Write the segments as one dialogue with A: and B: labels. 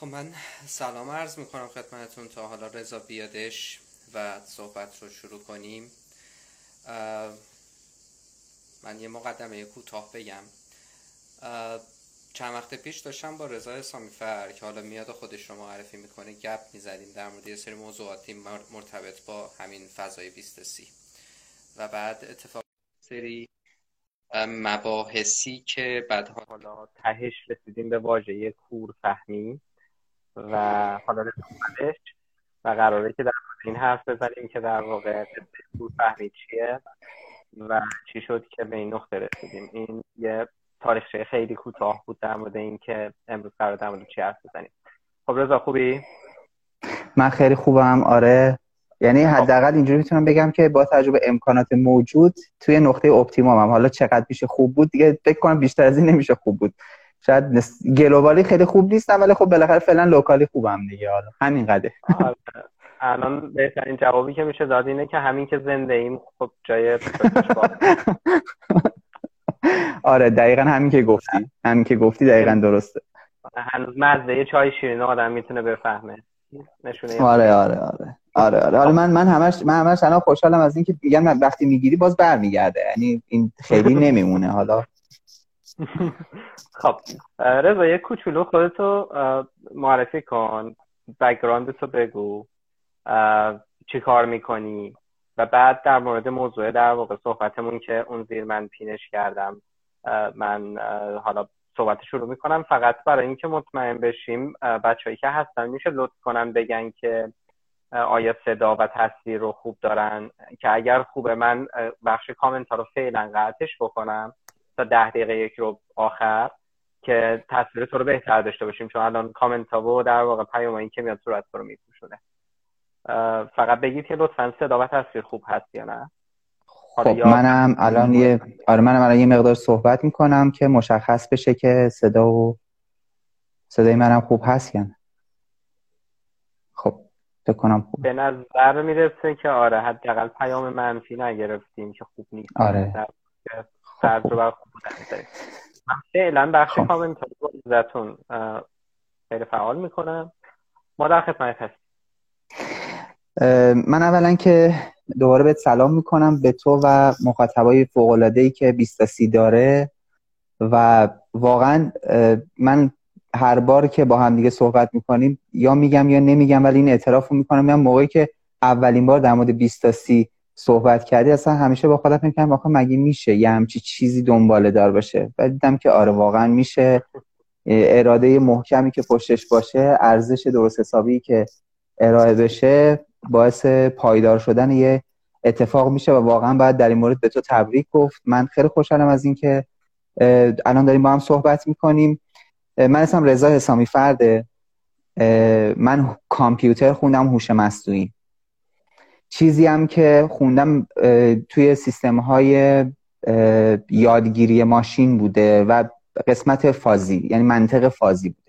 A: خب من سلام عرض می‌کنم خدمتون تا حالا رضا بیادش و صحبت رو شروع کنیم. من یه مقدمه کوتاه بگم. چند وقت پیش داشتم با رضا سامیفر که حالا میاد خودش رو معرفی می‌کنه گپ می‌زدیم در مورد یه سری موضوعاتی مرتبط با همین فضای 20 و بعد اتفاق سری مباحثی که بعد حالا تهش رسیدیم به واژه کور فهمی و حالا رسیدش و قراره که در این حرف بزنیم که در واقع کور فهمی چیه و چی شد که به این نقطه رسیدیم. این یه تاریخچه خیلی کوتاه بود در مورد این که امروز قرار در مورد چی حرف بزنیم. خب رضا خوبی؟
B: من خیلی خوبم. آره. یعنی خب. حداقل اینجوری می‌تونم بگم که با تجربه امکانات موجود توی نقطه اپتیمومم. حالا چقدر میشه خوب بود دیگه فکر کنم بیشتر از این نمیشه خوب بود. شاید گلوبالی خیلی خوب نیستم ولی خب بالاخره فعلا لوکالی خوبم دیگه. حالا همین قده
A: آره. الان بهترین جوابی که میشه داد اینه که همین که زنده ایم خب جای
B: آره دقیقا همین که گفتی. همین که گفتی دقیقا درسته.
A: هنوز مزه چای شیرین آدم می‌تونه بفهمه.
B: نشونه آره آره آره. آره آره. حالا من من همش من همش الان خوشحالم از اینکه میگن وقتی می‌گیری باز برمیگرده. یعنی این خیلی نمیمونه. حالا
A: خب رضا یه کوچولو خودتو معرفی کن. background تو بگو. چی کار می‌کنی؟ و بعد در مورد موضوع در واقع صحبتمون که اون زیر من pin ش کردم من حالا صحبت شروع می‌کنم. فقط برای اینکه مطمئن بشیم بچههایی که هستن میشه لطف کنن بگن که آیا صدا و تصویر رو خوب دارن؟ که اگر خوبه من بخش کامنت ها رو فعلا قطعش بکنم. تا ده دقیقه یک رو آخر که تصویر تو رو بهتر داشته باشیم. چون الان کامنت ها و در واقع پیام که میاد صورت رو میپوشونه فقط بگید که لطفا صدا و تصویر خوب هست یا نه.
B: خب منم الان یه آره منم الان یه مقدار صحبت می‌کنم که مشخص بشه که صدا و صدای منم خوب هست یا نه. خب کنم خوب.
A: به نظر می‌رسه که آره حداقل پیام منفی نگرفتیم که خوب نیست.
B: آره.
A: تجربه خوب بودن من فعلا بخش خب. کامنت ازتون خیلی فعال می‌کنم. ما در خدمت هستیم.
B: من اولا که دوباره بهت سلام می‌کنم. به تو و مخاطبای فوق ای که 20 سی داره. و واقعا من هر بار که با هم دیگه صحبت می‌کنیم یا میگم یا نمیگم ولی این اعتراف رو می‌کنم. یا موقعی که اولین بار در مورد 20 سی صحبت کردی اصلا همیشه با خودم می‌کنم آخه مگه میشه یه همچی چیزی دنباله دار باشه؟ و دیدم که آره واقعا میشه. اراده محکمی که پشتش باشه ارزش درست حسابی که ارائه بشه باعث پایدار شدن یه اتفاق میشه و واقعا باید در این مورد به تو تبریک گفت. من خیلی خوشحالم از اینکه الان داریم با هم صحبت می‌کنیم. من اسمم رضا حسامی فرده. من کامپیوتر خوندم هوش مصنوعی. چیزی هم که خوندم توی سیستم های یادگیری ماشین بوده و قسمت فازی یعنی منطق فازی بوده.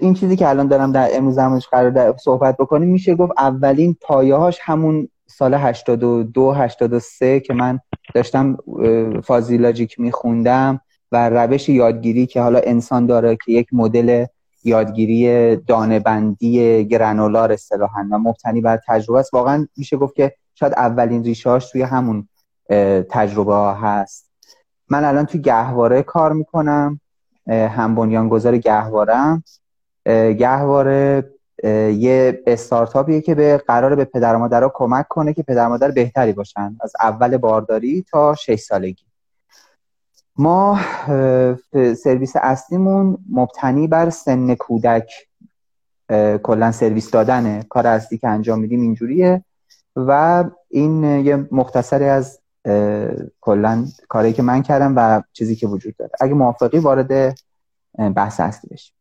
B: این چیزی که الان دارم در امروز زمانش قرار صحبت بکنیم میشه گفت اولین پایه‌هاش همون سال 82 83 که من داشتم فازی لاجیک میخوندم و روش یادگیری که حالا انسان داره که یک مدل یادگیری دانهبندی گرانولار اصطلاحا و مبتنی بر تجربه است. واقعا میشه گفت که شاید اولین ریشهاش توی همون تجربه ها هست. من الان توی گهواره کار می‌کنم هم بنیانگذار گهوارم گهواره یه استارتاپیه که به قرار به پدر و مادرها کمک کنه که پدر مادر بهتری باشن. از اول بارداری تا 6 سالگی. ما سرویس اصلیمون مبتنی بر سن کودک. کلا سرویس دادنه. کار اصلی که انجام میدیم اینجوریه. و این یه مختصری از کلا کاری که من کردم و چیزی که وجود داره. اگه موافقی وارد بحث اصلی بشیم.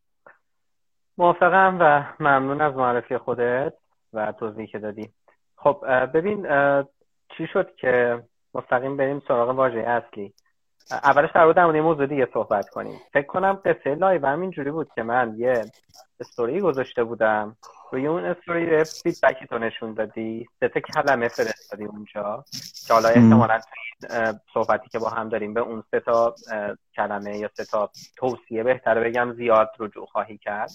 A: موافقم و ممنون از معرفی خودت و توضیحی که دادی. خب ببین چی شد که مستقیم بریم سراغ واژه اصلی؟ اولش در مورد موضوع دیگه صحبت کنیم. فکر کنم قصه لایو هم اینجوری بود که من یه استوری گذاشته بودم. روی اون استوری feedback ی تو نشون دادی. سه تا کلمه فرستادی اونجا. که حالا احتمالا صحبتی که با هم داریم به اون سه تا کلمه یا سه تا توصیه بهتره بگم زیاد رجوع خواهی کرد.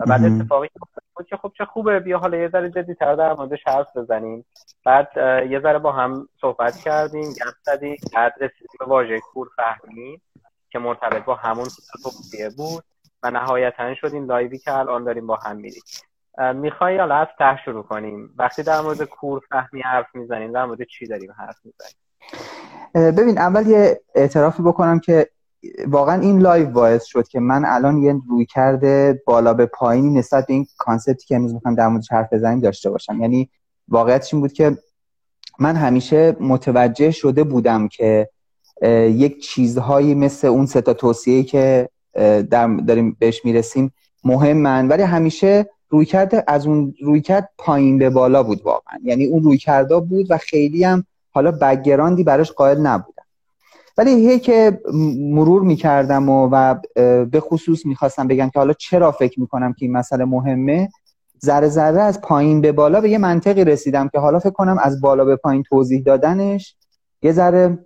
A: و بعد اتفاقی بود که خب چه خوبه بیا حالا یه ذره جدیتر در موردش حرف بزنیم. بعد یه ذره با هم صحبت کردیم گپ زدیم بعد رسیدیم به واژه کور فهمی که مرتبط با همون توصیه بود و نهایتا شدیم لایوی که الان داریم با هم میریم. می‌خوای حالا از ته شروع کنیم. وقتی در مورد کور فهمی حرف می‌زنیم در مورد چی داریم حرف می‌زنیم؟
B: ببین اول یه اعترافی بکنم که واقعا این لایو باعث شد که من الان یه رویکرد بالا به پایینی نسبت به این concept ی که امروز می‌خوام در موردش حرف بزنیم داشته باشم. یعنی واقعیتش این بود که من همیشه متوجه شده بودم که یک چیزهایی مثل اون سه تا توصیه که در داریم بهش می‌رسیم مهمن. ولی همیشه روی کرده از اون روی کرد پایین به بالا بود واقعا. یعنی اون روی کرده بود و خیلی هم حالا بگراندی براش قائل نبودم. ولی هی که مرور می‌کردم و, و به خصوص می‌خواستم بگم که حالا چرا فکر می‌کنم که این مسئله مهمه ذره ذره از پایین به بالا به یه منطقی رسیدم که حالا فکر کنم از بالا به پایین توضیح دادنش یه ذره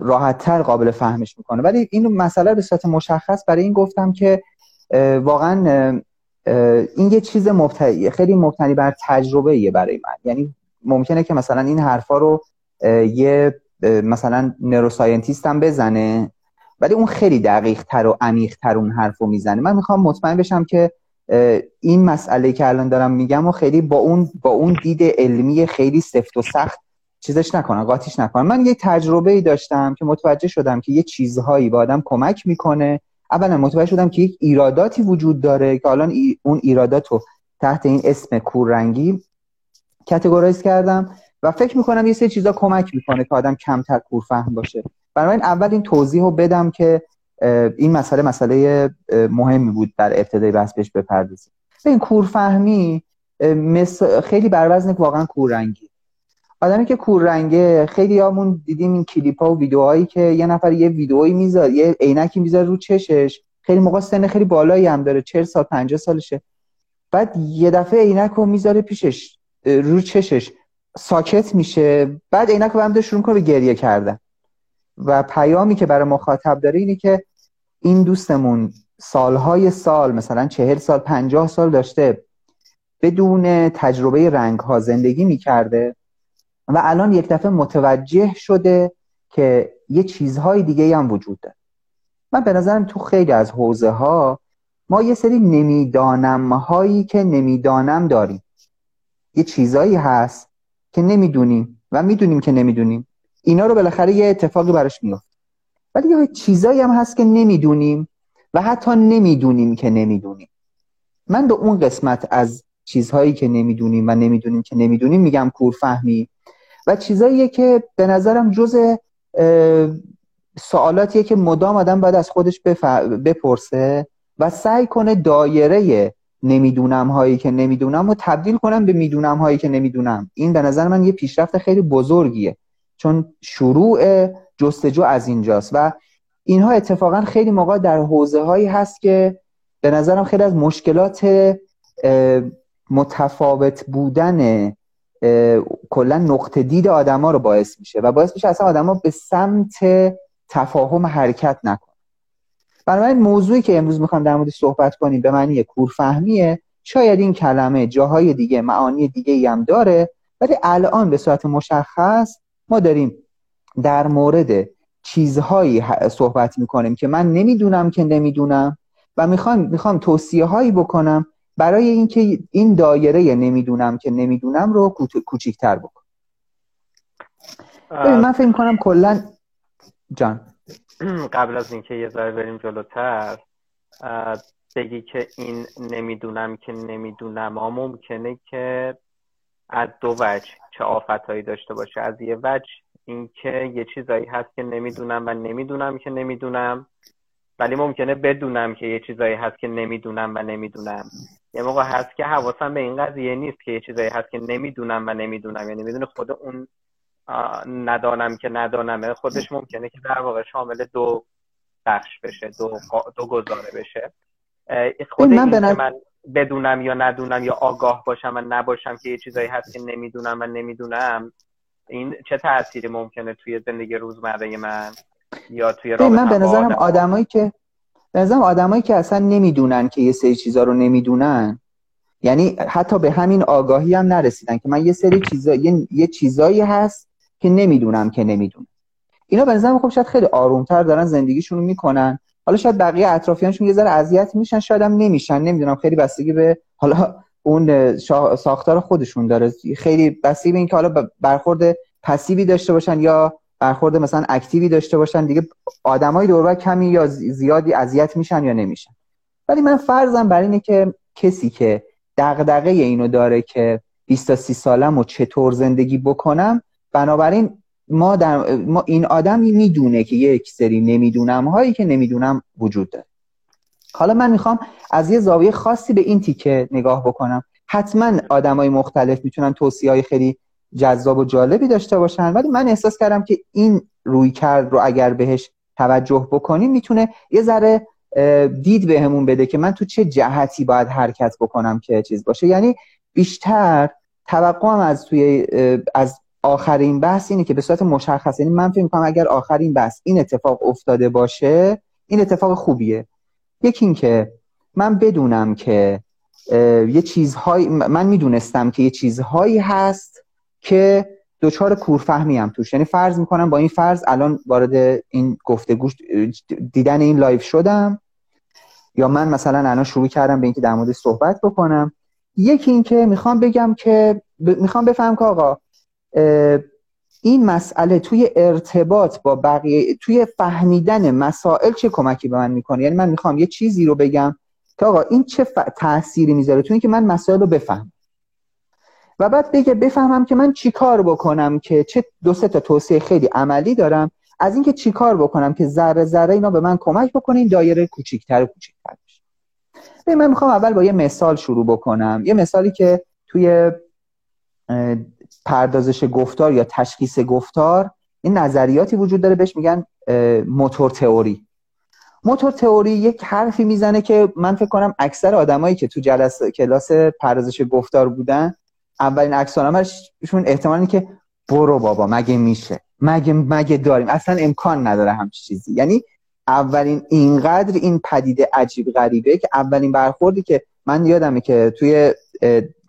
B: راحتتر قابل فهمش می‌کنه. ولی این مسئله به صورت مشخص برای این گفتم که واقعا این یه چیز مبتنی خیلی مبتنی بر تجربه برای من. یعنی ممکنه که مثلا این حرفا رو یه مثلا نروساینتیست هم بزنه ولی اون خیلی دقیق تر و عمیق تر اون حرف رو می‌زنه. من می‌خوام مطمئن بشم که این مسئله که الان دارم میگم و خیلی با اون با اون دید علمی خیلی سفت و سخت چیزش نکنم قاطیش نکنم من یه تجربه ای داشتم که متوجه شدم که یه چیزهایی به آدم کمک می‌کنه. اولا متوجه شدم که یک ایراداتی وجود داره که الان اون ایرادات رو تحت این اسم کوررنگی کتگورایز کردم. و فکر می‌کنم یه سری چیزا کمک می‌کنه که آدم کمتر کورفهم باشه. برای اول این توضیح رو بدم که این مسئله مسئله مهمی بود در ابتدای بحث بهش بپردازیم. این کورفهمی خیلی بر وزن واقعا کوررنگی آدمی که کوررنگه خیلی همون دیدیم این کلیپ ها و ویدیوهایی که یه نفر یه ویدیویی می‌ذاره یه عینکی می‌ذاره رو چشش. خیلی موقع سن خیلی بالایی هم داره 40 سال 50 سالشه. بعد یه دفعه عینک رو می‌ذاره پیشش رو چشش. ساکت میشه. بعد عینک رو شروع کنه به گریه کردن. و پیامی که برای مخاطب داره اینه که این دوستمون سالهای سال مثلا چهل سال پنجاه سال داشته بدون تجربه رنگ ها زندگی می‌کرده و الان یک دفعه متوجه شده که یه چیزهای دیگه هم وجود داره. من به نظرم تو خیلی از حوزه ها ما یه سری نمی‌دانم هایی که نمی‌دانم داریم. یه چیزایی هست که نمی‌دونیم و می‌دونیم که نمی‌دونیم. اینا رو بالاخره یه اتفاقی براش میفته ولی یه چیزایی هم هست که نمی‌دونیم و حتی نمی‌دونیم که نمی‌دونیم. من به اون قسمت از چیزهایی که نمی‌دونیم و نمی‌دونیم که نمی‌دونیم میگم کورفهمی. و چیزاییه که به نظرم جز سوالاتیه که مدام آدم باید از خودش بپرسه و سعی کنه دایره نمی‌دونم هایی که نمی‌دونم و تبدیل کنم به می‌دونم هایی که نمی‌دونم. این به نظر من یه پیشرفت خیلی بزرگیه. چون شروع جستجو از اینجاست و اینها اتفاقا خیلی موقع در حوزه هایی هست که به نظرم خیلی از مشکلات متفاوت بودن کلا نقطه دید آدما رو باعث میشه و باعث میشه اصلا آدما به سمت تفاهم حرکت نکنن. بنابراین موضوعی که امروز می‌خوام در موردش صحبت کنیم به معنی کورفهمیه. شاید این کلمه جاهای دیگه معانی دیگه ای هم داره ولی الان به صورت مشخص ما داریم در مورد چیزهایی صحبت می‌کنیم که من نمی‌دونم که نمی‌دونم و می‌خوام می‌خوام توصیه هایی بکنم برای اینکه این دایره نمی‌دونم که نمی‌دونم رو کوچیکتر بکن من فکر کنم کلا جان.
A: قبل از اینکه یه ذره بریم جلوتر بگی که این نمی‌دونم که نمی‌دونم ها ممکنه که از دو وجه چه آفتهایی داشته باشه. از یه وجه اینکه یه چیزایی هست که نمی‌دونم و نمی‌دونم که نمی‌دونم ولی ممکنه بدونم که یه چیزایی هست که نمی‌دونم و نمی‌دونم. یه موقع هست که حواسم به این قضیه نیست که یه چیزایی هست که نمی‌دونم و نمی‌دونم. یعنی می‌دونه خود اون ندانم که ندانمه. خودش ممکنه که در واقع شامل دو بخش بشه دو, دو گزاره بشه. خود من, این من بدونم یا ندونم یا آگاه باشم و نباشم که یه چیزایی هست که نمی‌دونم و نمی‌دونم این چه تأثیری ممکنه توی زندگی روزمره من یا توی رابطه
B: من به نظرم آدمایی که به نظرم آدمایی که اصلا نمی‌دونن که یه سری چیزا رو نمی‌دونن یعنی حتی به همین آگاهی هم نرسیدن که من یه سری چیزا یه, یه چیزایی هست که نمی‌دونم که نمی‌دونم اینا به نظرم خب شاید خیلی آرومتر دارن زندگیشون رو می‌کنن. حالا شاید بقیه اطرافیانشون یه ذره اذیت میشن شاید هم نمیشن. نمی‌دونم خیلی بستگی به حالا اون ساختار خودشون داره. خیلی بستگی به اینکه حالا برخورد پسیوی داشته باشن یا برخورد مثلا اکتیوی داشته باشن. دیگه آدمای دور کمی یا زیادی اذیت میشن یا نمیشن. ولی من فرضم بر اینه که کسی که دغدغه اینو داره که 20 تا 30 سالم و چطور زندگی بکنم بنابراین ما, در ما این آدمی می‌دونه که یک سری نمی‌دونم هایی که نمی‌دونم وجود داره. حالا من می‌خوام از یه زاویه خاصی به این تیکه نگاه بکنم. حتما آدمای مختلف می‌تونن توصیه های خیلی جذاب و جالبی داشته باشن ولی من احساس کردم که این روی کرد رو اگر بهش توجه بکنیم می‌تونه یه ذره دید بهمون بده که من تو چه جهتی باید حرکت بکنم که چیز باشه. یعنی بیشتر توقعم از توی از آخر این بحث اینه که به صورت مشخص یعنی من فکر می‌کنم اگر آخر این بحث این اتفاق افتاده باشه این اتفاق خوبیه. یکی این که من بدونم که یه چیزهایی من می‌دونستم که یه چیزهایی هست که دچار کورفهمی هم توش. یعنی فرض می‌کنم با این فرض الان وارد این گفتگو دیدن این لایو شدم. یا من مثلا الان شروع کردم به اینکه در مورد صحبت بکنم. یکی اینکه می‌خوام بگم که می‌خوام بفهم که آقا این مسئله توی ارتباط با بقیه توی فهمیدن مسائل چه کمکی به من می‌کنه؟ یعنی من می‌خوام یه چیزی رو بگم که آقا این چه تأثیری می‌ذاره؟ توی اینکه من مسائل رو بفهم و بعد بگه بفهمم که من چی کار بکنم که چه دو سه تا توصیه خیلی عملی دارم از اینکه چی کار بکنم که ذره ذره اینا به من کمک بکنه این دایره کوچیک‌تر کوچیک‌تر بشه. من می‌خوام اول با یه مثال شروع بکنم. یه مثالی که توی پردازش گفتار یا تشخیص گفتار این نظریاتی وجود داره بهش میگن موتور تئوری. موتور تئوری یک حرفی می‌زنه که من فکر کنم اکثر آدمایی که تو جلسه کلاس پردازش گفتار بودن اولین عکسالعملشون احتمالی که برو بابا مگه میشه؟ مگه مگه داریم؟ اصلا امکان نداره همچین چیزی. یعنی اولین اینقدر این پدیده عجیب غریبه که اولین برخوردی که من یادمه که توی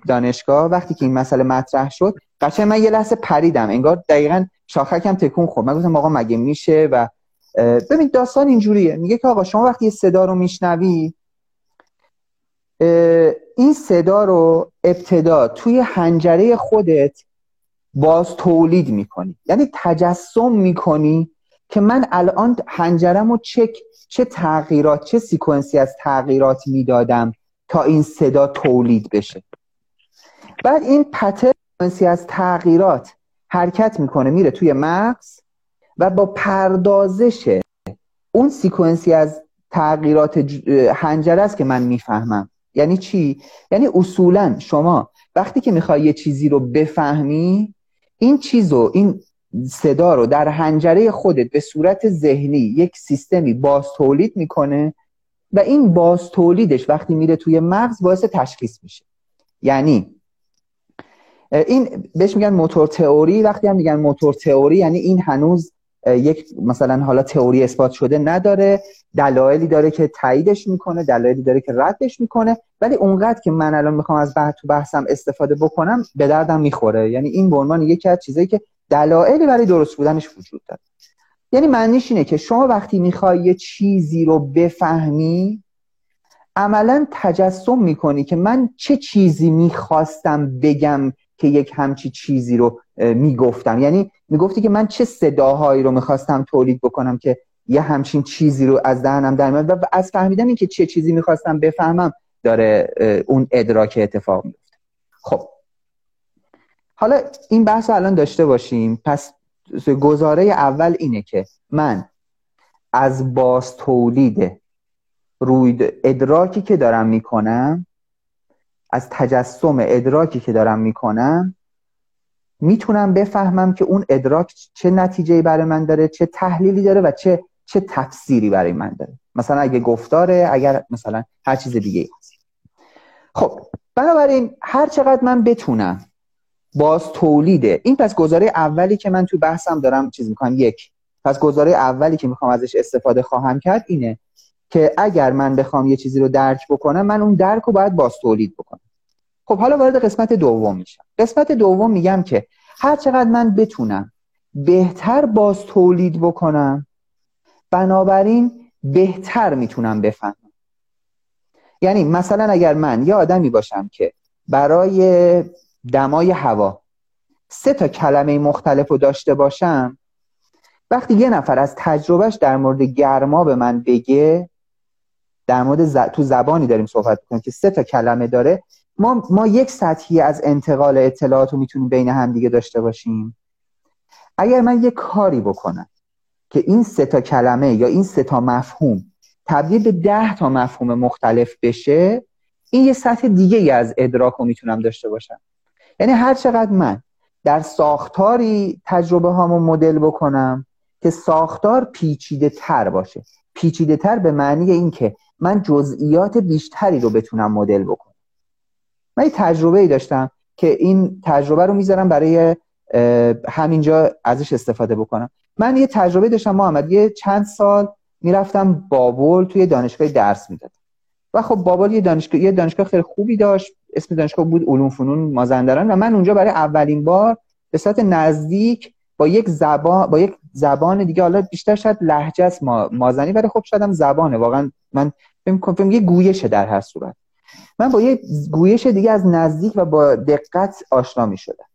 B: دانشگاه وقتی که این مسئله مطرح شد قشنگ من یه لحظه پریدم. انگار دقیقا شاخکم تکون خورد. من گفتم آقا مگه میشه؟ و ببین داستان اینجوریه. میگه که آقا شما وقتی صدا رو میشنوی این صدا رو ابتدا توی حنجره خودت باز تولید می‌کنی. یعنی تجسم می‌کنی که من الان حنجرم رو چک چه تغییرات چه sequence ی از تغییرات می‌دادم تا این صدا تولید بشه. بعد این pattern از تغییرات حرکت می‌کنه میره توی مغز و با پردازش اون sequence ی از تغییرات حنجره است که من می‌فهمم یعنی چی؟ یعنی اصولا شما وقتی که می‌خوای یه چیزی رو بفهمی این چیز رو این صدا رو در هنجره خودت به صورت ذهنی یک سیستمی باز تولید می‌کنه و این باز تولیدش وقتی میره توی مغز باعث تشخیص میشه یعنی این بهش میگن موتور تئوری. وقتی هم میگن موتور تئوری یعنی این هنوز یک مثلا حالا تئوری اثبات شده نداره. دلایلی داره که تاییدش می‌کنه دلایلی داره که ردش می‌کنه. ولی اونقدر که من الان می‌خوام از بحث تو بحثم استفاده بکنم به دردم می‌خوره. یعنی این به عنوان یکی از چیزایی که دلایلی برای درست بودنش وجود داره. یعنی معنیش اینه که شما وقتی می‌خوای یه چیزی رو بفهمی عملا تجسم می‌کنی که من چه چیزی می‌خواستم بگم که یک همچی چیزی رو می‌گفتم. یعنی می‌گفتی که من چه صداهایی رو می‌خواستم تولید بکنم که یه همچین چیزی رو از دهنم در میاد و از فهمیدن این که چه چیزی می‌خواستم بفهمم داره اون ادراک اتفاق میفته خب. حالا این بحث الان داشته باشیم. پس گزاره اول اینه که من از باز تولید روی ادراکی که دارم می‌کنم از تجسم ادراکی که دارم می‌کنم می‌تونم بفهمم که اون ادراک چه نتیجه برای من داره چه تحلیلی داره و چه چه تفسیری برای من داره. مثلا اگه گفتاره اگر مثلا هر چیز دیگه هست. خب بنابراین هر چقدر من بتونم باز تولیده این پس گزاره اولی که من تو بحثم دارم چیز می‌کنم یک. پس گزاره اولی که می‌خوام ازش استفاده خواهم کرد اینه که اگر من بخوام یه چیزی رو درک بکنم من اون درک رو باید باز تولید بکنم. خب حالا وارد قسمت دوم میشم. قسمت دوم میگم که هر چقدر من بتونم بهتر باز تولید بکنم بنابراین بهتر می‌تونم بفهمم. یعنی مثلا اگر من یه آدمی باشم که برای دمای هوا سه تا کلمه مختلف رو داشته باشم وقتی یه نفر از تجربهش در مورد گرما به من بگه در مورد تو زبانی داریم صحبت کنیم که سه تا کلمه داره. ما, ما یک سطحی از انتقال اطلاعات رو می‌تونیم بین هم دیگه داشته باشیم. اگر من یه کاری بکنم که این سه تا کلمه یا این سه تا مفهوم تبدیل به ده تا مفهوم مختلف بشه این یه سطح دیگه از ادراک رو می‌تونم داشته باشم. یعنی هر چقدر من در ساختاری تجربه هامو مدل بکنم که ساختار پیچیده تر باشه. پیچیده تر به معنی اینکه من جزئیات بیشتری رو بتونم مدل بکنم. من یه تجربه ای داشتم که این تجربه رو می‌ذارم برای همینجا ازش استفاده بکنم. من یه تجربه داشتم محمد. یه چند سال می‌رفتم بابل توی دانشگاه درس می‌دادم. و خب بابل یه دانشگاه یه دانشگاه خیلی خوبی داشت. اسم دانشگاه بود علوم فنون مازندران. و من اونجا برای اولین بار به صورت نزدیک با یک زبان با یک زبان دیگه حالا بیشتر شاید لهجه است ما... مازنی ولی خب شاید هم زبانه. واقعا من فکر یه گویشه در هر صورت. من با یه گویش دیگه از نزدیک و با دقت آشنا می شدم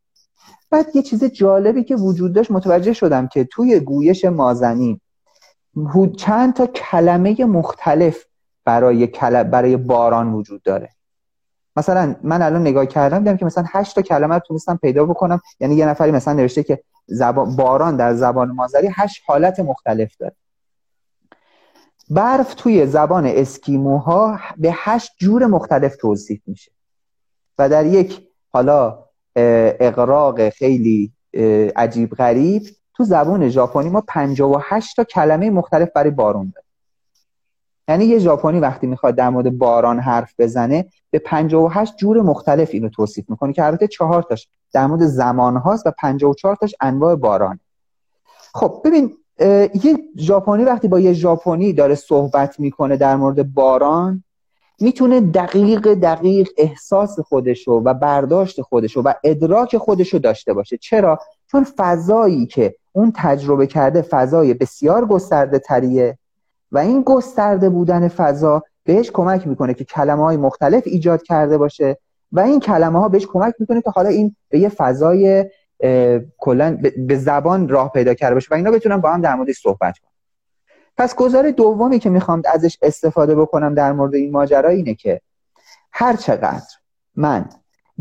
B: بعد یه چیز جالبی که وجود داشت متوجه شدم که توی گویش مازنی چند تا کلمه مختلف برای برای باران وجود داره. مثلا من الان نگاه کردم دیدم که مثلا هشت تا کلمه تونستم پیدا بکنم. یعنی یه نفری مثلا نوشته که زبان باران در زبان مازری هشت حالت مختلف داره. برف توی زبان اسکیموها به هشت جور مختلف توصیف میشه. و در یک حالا اقراق خیلی عجیب غریب تو زبان ژاپنی ما 58 تا کلمه مختلف برای بارون داریم. یعنی یه ژاپنی وقتی می‌خواد در مورد باران حرف بزنه به 58 جور مختلف اینو توصیف می‌کنه که البته چهار تاش در مورد زمان هاست و 54 تاش انواع باران خب ببین یه ژاپنی وقتی با یه ژاپنی داره صحبت می‌کنه در مورد باران می‌تونه دقیق دقیق احساس خودشو و برداشت خودشو و ادراک خودشو داشته باشه. چرا؟ چون فضایی که اون تجربه کرده فضای بسیار گسترده تریه و این گسترده بودن فضا بهش کمک می‌کنه که کلمه های مختلف ایجاد کرده باشه و این کلمه ها بهش کمک می‌کنه که حالا این به یه فضای کلا به زبان راه پیدا کرده باشه و اینا بتونن با هم در موردش صحبت کنن پس گزاره دومی که می‌خوام ازش استفاده بکنم در مورد این ماجرا اینه که هر چقدر من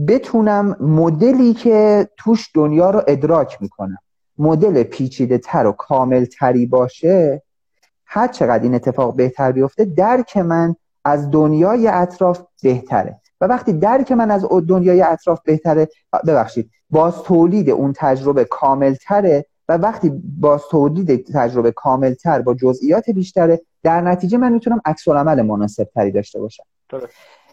B: بتونم مدلی که توش دنیا رو ادراک می‌کنم مدل پیچیده تر و کامل تری باشه هر چقدر این اتفاق بهتر بیفته درک من از دنیای اطراف بهتره. و وقتی درک من از دنیای اطراف بهتره ببخشید باز تولید اون تجربه کامل تره و وقتی باز تولید تجربه کامل تر با جزئیات بیشتره در نتیجه من می‌تونم عکس عمل مناسب تری داشته باشم.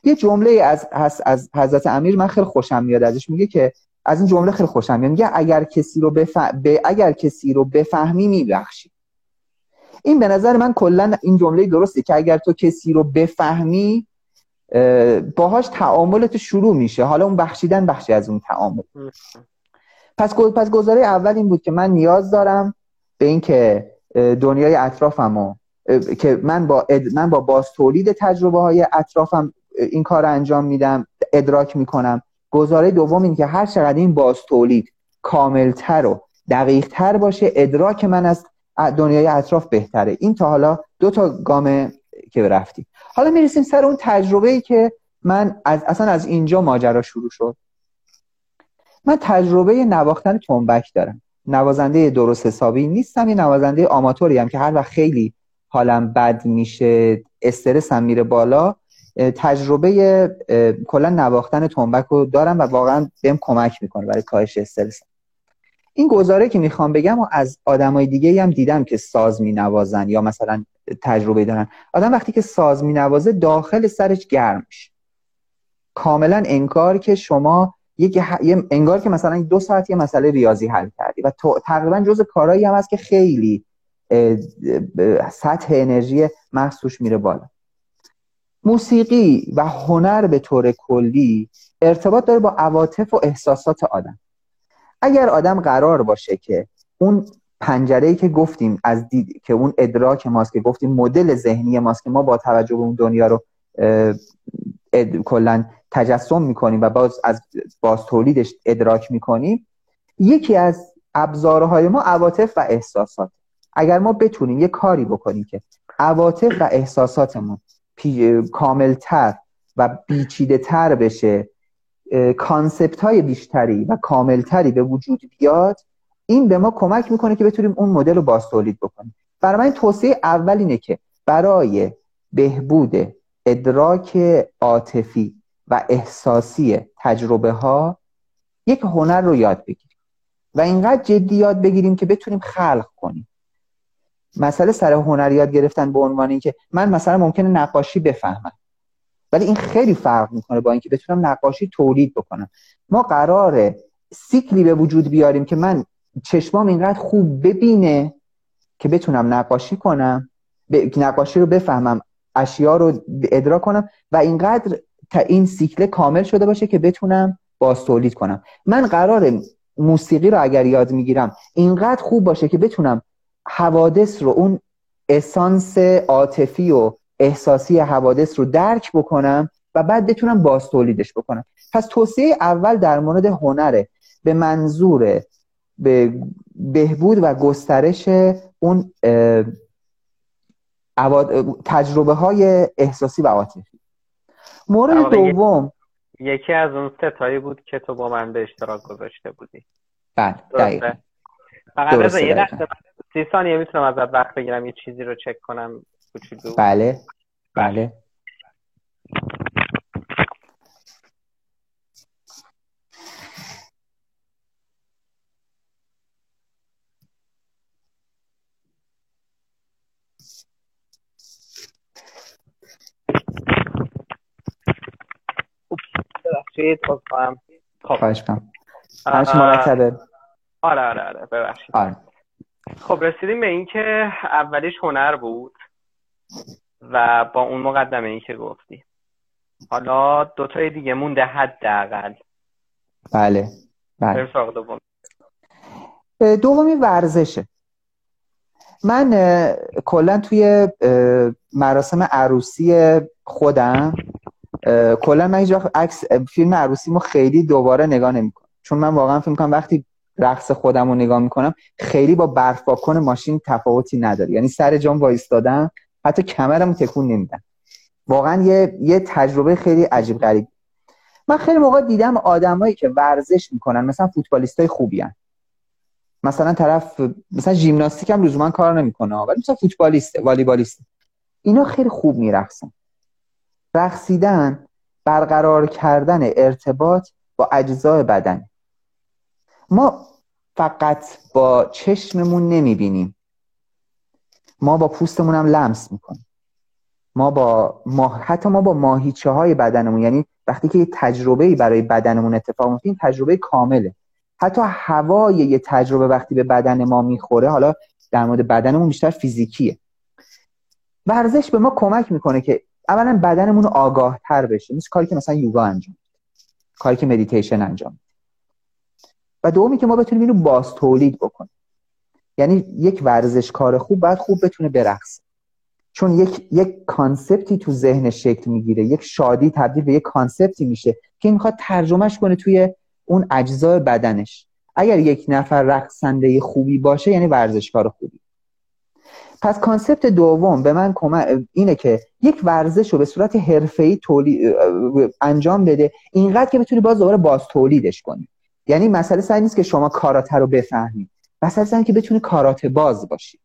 B: یه جمله از از حضرت امیر من خیلی خوشم میاد ازش میگه که از این جمله خیلی خوشم میاد میگه اگر کسی رو بف... اگر کسی رو بفهمی میبخشی. این به نظر من کلا این جمله درسته که اگر تو کسی رو بفهمی باهاش تعاملت شروع میشه. حالا اون بخشیدن بخشی از اون تعامل. پس پس گزاره اول این بود که من نیاز دارم به اینکه دنیای اطرافمو که من با من با باز تولید تجربه های اطرافم این کار رو انجام میدم ادراک می‌کنم. گزاره دوم این که هر چقدر این باز تولید کاملتر و دقیقتر باشه ادراک من از دنیای اطراف بهتره. این تا حالا دو تا گام که رفتیم. حالا می‌رسیم سر اون تجربه ای که من از اصلا از اینجا ماجرا شروع شد. من تجربه نواختن تنبک دارم. نوازنده درست حسابی نیستم یه نوازنده آماتوری هم که هر وقت خیلی حالم بد میشه استرسم میره بالا تجربه کلا نواختن تنبک رو دارم و واقعا بهم کمک می‌کنه برای کاهش استرس. این گزاره که می‌خوام بگم و از آدمای دیگه هم دیدم که ساز مینوازن یا مثلا تجربه دارن. آدم وقتی که ساز مینوازه داخل سرش گرم میشه. کاملا انکار که شما یک انگار که مثلا دو ساعت یه مسئله ریاضی حل کردی و تقریبا جز کارهایی هم هست که خیلی سطح انرژی مغز میره بالا. موسیقی و هنر به طور کلی ارتباط داره با عواطف و احساسات آدم. اگر آدم قرار باشه که اون پنجره ای که گفتیم از دید که اون ادراک ماست که گفتیم مدل ذهنی ماست که ما با توجه به اون دنیا رو کلا تجسم می‌کنیم و باز از باز تولیدش ادراک می‌کنیم یکی از ابزارهای ما عواطف و احساسات. اگر ما بتونیم یه کاری بکنیم که عواطف و احساساتمون کاملتر و بیچیده تر بشه کانسپت های بیشتری و کاملتری به وجود بیاد این به ما کمک می‌کنه که بتونیم اون مدل رو باز تولید بکنیم. برای من توصیه اول اینه که برای بهبود ادراک عاطفی و احساسی تجربه ها یک هنر رو یاد بگیریم و اینقدر جدی یاد بگیریم که بتونیم خلق کنیم. مسئله سر هنر یاد گرفتن به عنوان اینکه من مثلا ممکنه نقاشی بفهمم ولی این خیلی فرق می‌کنه با اینکه بتونم نقاشی تولید بکنم. ما قراره سیکلی به وجود بیاریم که من چشمام اینقدر خوب ببینه که بتونم نقاشی کنم نقاشی رو بفهمم اشیا رو ادراک کنم و اینقدر تا این سیکل کامل شده باشه که بتونم باز تولید کنم. من قرار موسیقی رو اگر یاد می‌گیرم اینقدر خوب باشه که بتونم حوادث رو اون اسانس عاطفی و احساسی حوادث رو درک بکنم و بعد بتونم باز تولیدش بکنم. پس توصیه اول در مورد هنره. به منظور به بهبود و گسترش اون تجربه های احساسی و عاطفی. مورد دوم
A: یکی از اون ستایی بود که تو با من به اشتراک گذاشته بودی.
B: بله دقیقا.
A: فقط یه سی ثانیه می‌تونم ازت وقت بگیرم یه چیزی رو چک کنم کوچولو.
B: بله. بله.
A: ببخشید خواهم
B: خواهش کنم همش مرتبه
A: آره آره آره. ببخشید. آره. خب رسیدیم به اینکه اولیش هنر بود و با اون مقدمه ای که گفتی. حالا دوتای دیگه مونده حداقل.
B: بله بله.
A: دوم.
B: دومی ورزشه. من کلا توی مراسم عروسی خودم کلا من هیچ عکس فیلم عروسیمو خیلی دوباره نگاه نمی‌کنم. چون من واقعا فکر کنم وقتی رقص خودم رو نگاه می‌کنم خیلی با برف کن ماشین تفاوتی نداره. یعنی سر جام وایستادم حتی کمرم تکون نمیدم واقعا یه, یه تجربه خیلی عجیب غریب. من خیلی موقع دیدم آدمایی که ورزش می‌کنن مثلا فوتبالیستای خوبی هن. مثلا طرف مثلا ژیمناستیک هم لزوما کار نمی‌کنه ولی مثلا فوتبالیست والیبالیست. اینا خیلی خوب میرقصن. رقصیدن برقرار کردن ارتباط با اجزای بدن. ما فقط با چشممون نمی‌بینیم. ما با پوستمون هم لمس می‌کنیم. ما با ما حتی ما با ماهیچه های بدنمون یعنی وقتی که یه تجربه برای بدنمون اتفاق میفته این تجربه کامله. حتی هوای یه تجربه وقتی به بدن ما می‌خوره حالا در مورد بدنمون بیشتر فیزیکیه. ورزش به ما کمک می‌کنه که اولا بدنمون آگاه تر بشه. مثل کاری که مثلا یوگا انجام کاری که مدیتیشن انجام و دومی که ما بتونیم اینو باز تولید بکنیم. یعنی یک ورزشکار خوب باید خوب بتونه برقصه. چون یک یک concept ی تو ذهن شکل می‌گیره. یک شادی تبدیل به یک concept ی میشه که این می‌خواد ترجمهش کنه توی اون اجزای بدنش. اگر یک نفر رقصنده خوبی باشه یعنی ورزشکار خوبی. پس کانسپت دوم به من اینه که یک ورزش رو به صورت حرفه‌ای تولید انجام بده. اینقدر که بتونی باز دوباره باز تولیدش کنی. یعنی مسئله سعی نیست که شما کاراته رو بفهمید مسئله سعی که بتونی کاراته باز باشی.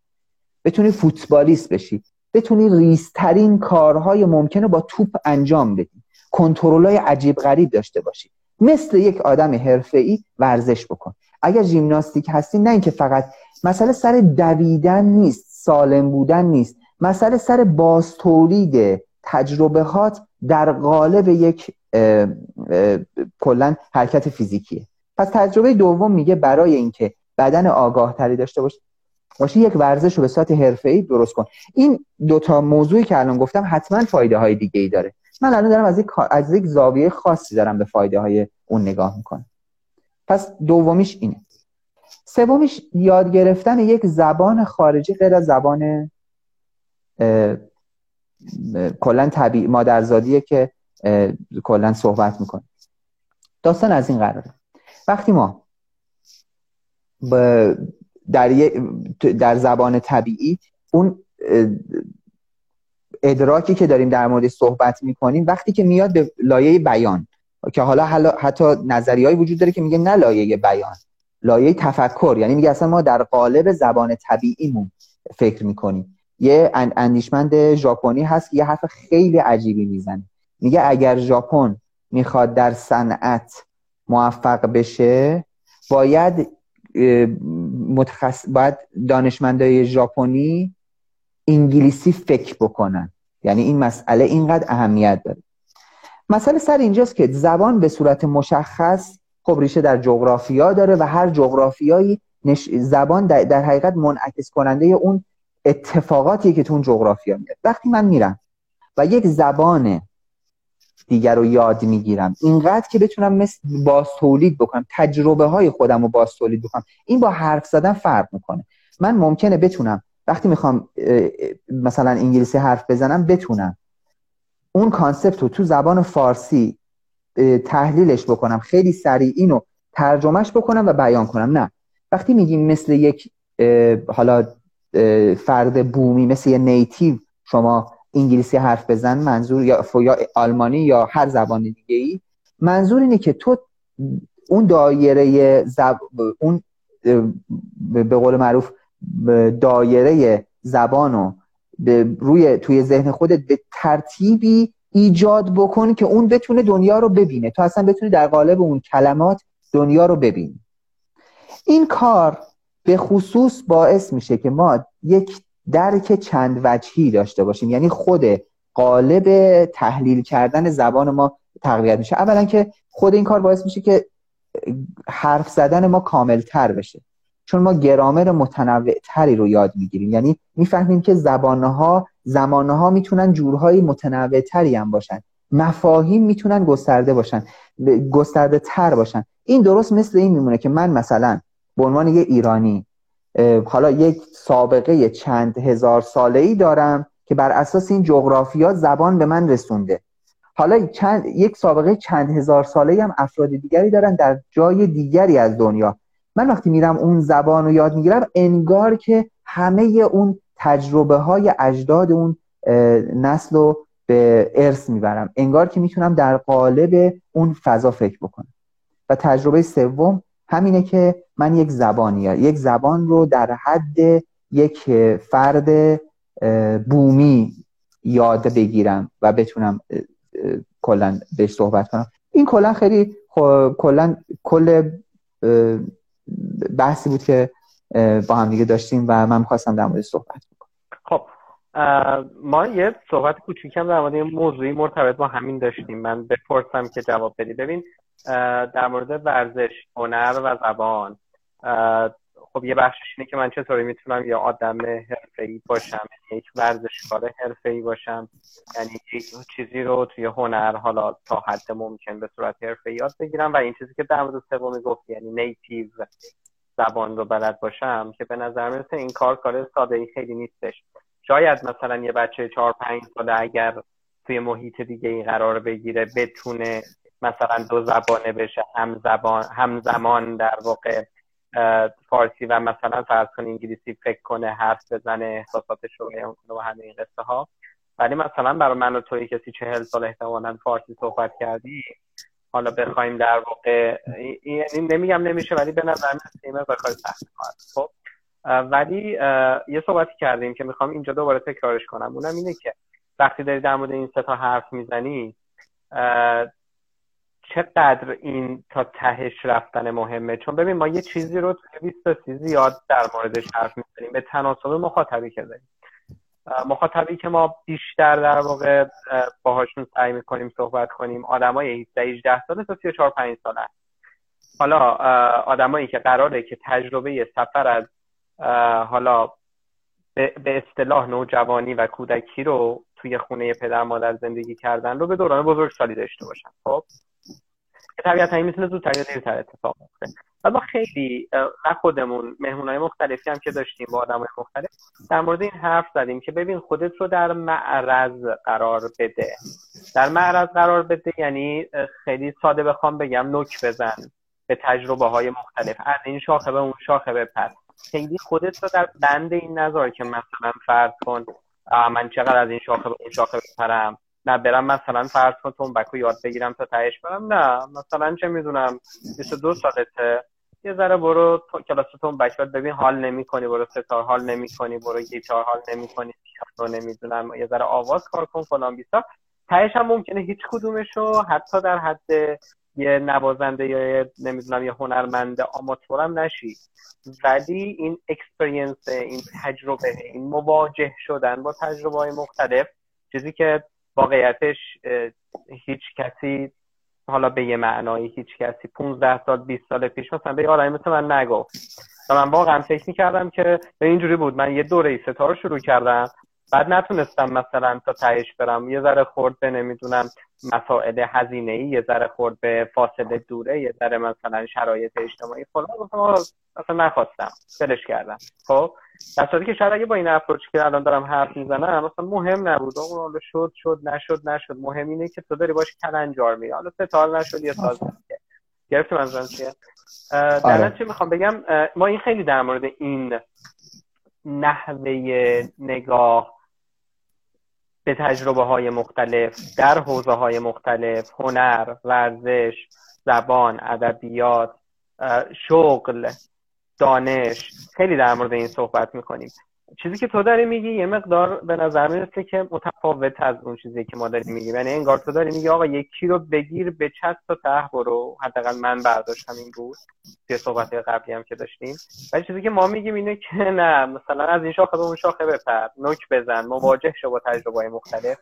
B: بتونی فوتبالیست بشی. بتونی ریسترین کارهای ممکنه با توپ انجام بدی. کنترلای عجیب غریب داشته باشی. مثل یک آدم حرفه‌ای ورزش بکن. اگر ژیمناستیک هستی نه اینکه فقط مسئله سر دویدن نیست. سالم بودن نیست. مسئله سر بازتولید تجربه هات در قالب یک کلا حرکت فیزیکیه. پس تجربه دوم میگه برای اینکه بدن آگاه تری داشته باشه باشه یک ورزش رو به صورت حرفه‌ای درست کن. این دوتا موضوعی که الان گفتم حتما فایده های دیگه ای داره. من الان دارم از یک از یک زاویه خاصی دارم به فایده های اون نگاه می‌کنم. پس دومیش اینه. سومیش یاد گرفتن یک زبان خارجی غیر از زبان کلا طبیعی مادرزادیه که کلا صحبت می‌کنه. داستان از این قراره. وقتی ما در, در زبان طبیعی اون ادراکی که داریم در مورد صحبت می‌کنیم وقتی که میاد به لایه بیان که حالا حتی نظریهایی وجود داره که میگه نه لایه بیان. لایه تفکر. یعنی میگه اصلا ما در قالب زبان طبیعیمون فکر می‌کنیم. یه اندیشمند ژاپنی هست که یه حرف خیلی عجیبی می‌زنه. میگه اگر ژاپن می‌خواد در صنعت موفق بشه باید متخص... باید دانشمندای ژاپنی انگلیسی فکر بکنن. یعنی این مسئله اینقدر اهمیت داره. مسئله سر اینجاست که زبان به صورت مشخص خب ریشه در جغرافیا داره و هر جغرافیایی نش... زبان در... در حقیقت منعکس کننده اون اتفاقاتی که تو اون جغرافیا میاد. وقتی من میرم و یک زبان دیگر رو یاد می‌گیرم اینقدر که بتونم مثل باز تولید بکنم تجربه های خودم رو باز تولید بکنم این با حرف زدن فرق می‌کنه. من ممکنه بتونم وقتی می‌خوام مثلا انگلیسی حرف بزنم بتونم. اون concept رو تو زبان فارسی تحلیلش بکنم. خیلی سریع اینو ترجمهش بکنم و بیان کنم. نه. وقتی میگیم مثل یک حالا فرد بومی مثل یه native شما انگلیسی حرف بزن منظور یا, یا آلمانی یا هر زبان دیگه ای منظور اینه که تو اون دایره زب... اون به قول معروف دایره زبانو روی توی ذهن خودت به ترتیبی ایجاد بکن که اون بتونه دنیا رو ببینه. تو اصلا بتونی در قالب اون کلمات دنیا رو ببینی. این کار به خصوص باعث میشه که ما یک درک چند وجهی داشته باشیم. یعنی خود قالب تحلیل کردن زبان ما تقویت میشه. اولا که خود این کار باعث میشه که حرف زدن ما کامل تر بشه. چون ما گرامر متنوع تری رو یاد می‌گیریم. یعنی می‌فهمیم که زبانها زمانها می‌تونن جورهای متنوع تری هم باشن. مفاهیم می‌تونن گسترده باشن گسترده تر باشن. این درست مثل این میمونه که من مثلا به عنوان یه ایرانی حالا یک سابقه چند هزار ساله ای دارم که بر اساس این جغرافیا زبان به من رسونده. حالا چند یک سابقه چند هزار ساله هم افراد دیگری دارن در جای دیگری از دنیا. من وقتی میرم اون زبان رو یاد می‌گیرم انگار که همه اون تجربه های اجداد اون نسل رو به ارث می‌برم. انگار که می‌تونم در قالب اون فضا فکر بکنم. و تجربه سوم همینه که من یک زبانی یک زبان رو در حد یک فرد بومی یاد بگیرم و بتونم کلا بهش صحبت کنم. این کلا خیلی کلا کل بحثی بود که با هم دیگه داشتیم و من خواستم در مورد صحبت
A: خب ما یه صحبت کوچیکم در مورد موضوعی مرتبط با همین داشتیم. من بپرسم که جواب بدی. ببین در مورد ورزش هنر و زبان خب یه بخشش اینه که من چطوری می‌تونم یه آدم ای باشم یعنی یک ورزشکار ای باشم یعنی یک چیزی رو توی هنر حالا تا حد ممکن به صورت ای یاد بگیرم. و این چیزی که در مورد سومی گفت یعنی نیتیو. زبان رو بلد باشم که به نظر می‌رسه این کار کار ساده ای خیلی نیستش. شاید مثلا یه بچه چهار پنج ساله اگر توی محیط دیگه ای قرار بگیره بتونه مثلا دو زبانه بشه هم زبان هم زمان در واقع فارسی و مثلا فرض کن انگلیسی فکر کنه حرف بزنه احساساتش رو و همه این قصه ها ولی مثلا برای من و توی کسی چهل سال احتمالا فارسی صحبت کردی حالا بخوایم در واقع یعنی نمیگم نمیشه ولی به نظر من سیمه کار سخت خب ولی یه صحبتی کردیم که می‌خوام اینجا دوباره تکرارش کنم. اونم اینه که وقتی داری در مورد این سه تا حرف می‌زنی چقدر این تا تهش رفتن مهمه؟ چون ببین ما یه چیزی رو توی 20 زیاد در موردش حرف می‌زنیم. به تناسب مخاطبی که داریم. مخاطبی که ما بیشتر در واقع باهاشون سعی می‌کنیم صحبت کنیم آدمای 17 18 ساله تا 34 5 ساله حالا آدمایی که قراره که تجربه سفر از حالا به اصطلاح نوجوانی و کودکی رو توی خونه پدر مادر زندگی کردن رو به دوران بزرگسالی داشته باشن. خب؟ طبیعتا این می‌تونه زودتر یا دیرتر اتفاق بیفته. و ما خیلی نه خودمون های مختلفی هم که داشتیم با های مختلف در مورد این حرف زدیم که ببین خودت رو در معرض قرار بده. در معرض قرار بده یعنی خیلی ساده بخوام بگم نوک بزن به تجربه های مختلف. از این شاخه به اون شاخه بپر. خیلی خودت رو در بند این نظر که مثلا فرض کن من چقدر از این شاخه به اون شاخه بپرم؟ نه برم مثلا فرض کن تنبک رو یاد بگیرم تا تهش برم. نه مثلا چه می‌دونم 22 سالته. یه ذره برو کلاس تنبک باید ببین حال نمی کنی برو سه‌تار حال نمی کنی برو گیتار حال نمی کنی رو نمی‌دونم یه ذره آواز کار کن فلان بیسا تهش هم ممکنه هیچ کدومشو حتی در حد یه نوازنده یا نمی‌دونم یه هنرمند آماتورم نشی. ولی این experience این تجربه این مواجه شدن با تجربه های مختلف چیزی که واقعیتش هیچ کسی حالا به یه معنایی هیچ کسی 15 سال 20 سال پیش مثلا به آدمی مثل من نگفت. و من واقعا فکر می‌کردم که به اینجوری بود. من یه دوره ستاره شروع کردم. بعد نتونستم مثلا تا تهش برم. یه ذره خورد به نمی‌دونم مسائل هزینه ای یه ذره خورد به فاصله دوره یه ذره مثلا شرایط اجتماعی. فلان مثلا نخواستم. فلش کردم. خب در صورتی که شاید اگه با این اپروچ که الان دارم حرف می‌زنم مثلا مهم نبود. اون حالا شد شد نشد نشد. مهم اینه که تو داری باش کلنجار میری. حالا ستال نشد یه ساز گرفتی منظورم چیه؟ در آره. چه می‌خوام بگم؟ ما این خیلی در مورد این نحوه نگاه به تجربه های مختلف در حوزه های مختلف هنر ورزش زبان ادبیات شغل دانش خیلی در مورد این صحبت می‌کنیم. چیزی که تو داری میگی یه مقدار به نظر می‌رسه که متفاوت از اون چیزی که ما داریم میگیم. یعنی انگار تو داری میگی آقا یکی رو بگیر به چست تا ته برو. حداقل من برداشتم این روز. توی صحبت قبلی هم که داشتیم. ولی چیزی که ما میگیم اینه که نه مثلا از این شاخه به اون شاخه بپر. نوک بزن. مواجه شو با تجربه های مختلف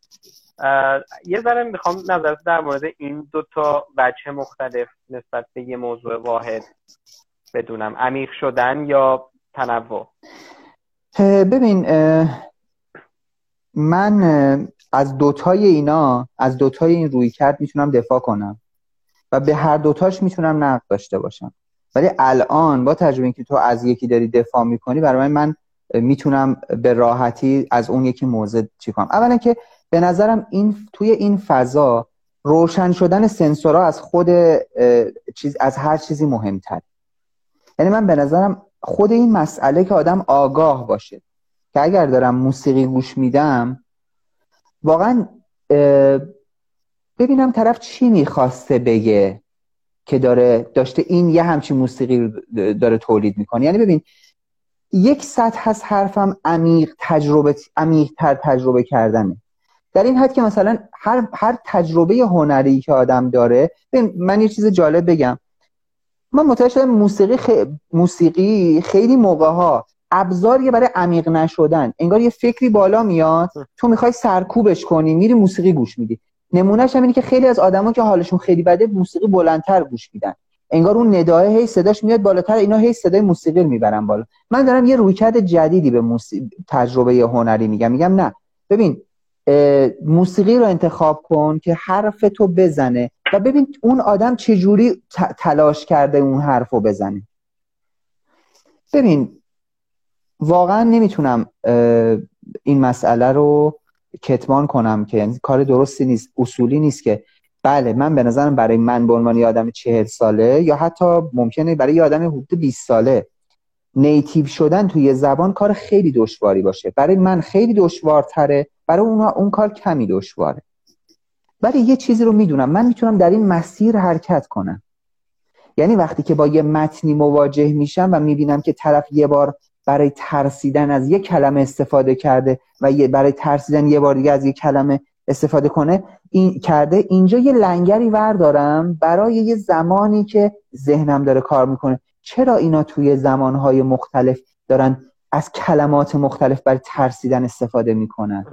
A: یه ذره می‌خوام نظرت در مورد این دو تا بچه مختلف نسبت به یه موضوع واحد بدونم. عمیق شدن یا تنوع؟
B: ببین من از دوتای اینا از دوتای این روی کرد می‌تونم دفاع کنم و به هر دوتاش می‌تونم نقد داشته باشم. ولی الان با تجربه که تو از یکی داری دفاع می‌کنی برای من می‌تونم به راحتی از اون یکی موضع چی کنم. اولا که به نظرم این توی این فضا روشن شدن سنسورها از خود چیز از هر چیزی مهمتر یعنی من به نظرم خود این مسئله که آدم آگاه باشه. که اگر دارم موسیقی گوش میدم واقعا ببینم طرف چی می‌خواسته بگه که داره داشته این یه همچین موسیقی داره تولید می‌کنه. یعنی ببین یک سطح هست حرفم عمیق تجربه عمیق تر تجربه کردنه. در این حد که مثلا هر, هر تجربه هنری که آدم داره من یه چیز جالب بگم. من متوجه شدم موسیقی خ... موسیقی خیلی موقع ها ابزاریه برای عمیق نشدن. انگار یه فکری بالا میاد تو می‌خوای سرکوبش کنی میری موسیقی گوش میدی. نمونهش هم اینه که خیلی از آدما که حالشون خیلی بده موسیقی بلندتر گوش میدن. انگار اون نداه هی صداش میاد بالاتر اینا هی صدای موسیقی می‌برن بالا. من دارم یه رویکرد جدیدی به موسیقی... تجربه هنری میگم. میگم نه. ببین موسیقی رو انتخاب کن که حرف تو بزنه. و ببین اون آدم چجوری تلاش کرده اون حرف رو بزنه. ببین واقعا نمی‌تونم این مسئله رو کتمان کنم که کار درستی نیست اصولی نیست که بله من به نظرم برای من به عنوان آدم چهل ساله یا حتی ممکنه برای یه آدم حدود 20 ساله نیتیو شدن توی زبان کار خیلی دشواری باشه. برای من خیلی دشوارتره برای اون اون کار کمی دشواره. ولی یه چیزی رو می‌دونم. من می‌تونم در این مسیر حرکت کنم. یعنی وقتی که با یه متنی مواجه میشم و می‌بینم که طرف یه بار برای ترسیدن از یه کلمه استفاده کرده و یه برای ترسیدن یه بار دیگه از یه کلمه استفاده کنه این کرده اینجا یه لنگری وردارم برای یه زمانی که ذهنم داره کار می‌کنه. چرا اینا توی زمانهای مختلف دارن از کلمات مختلف برای ترسیدن استفاده می‌کنن؟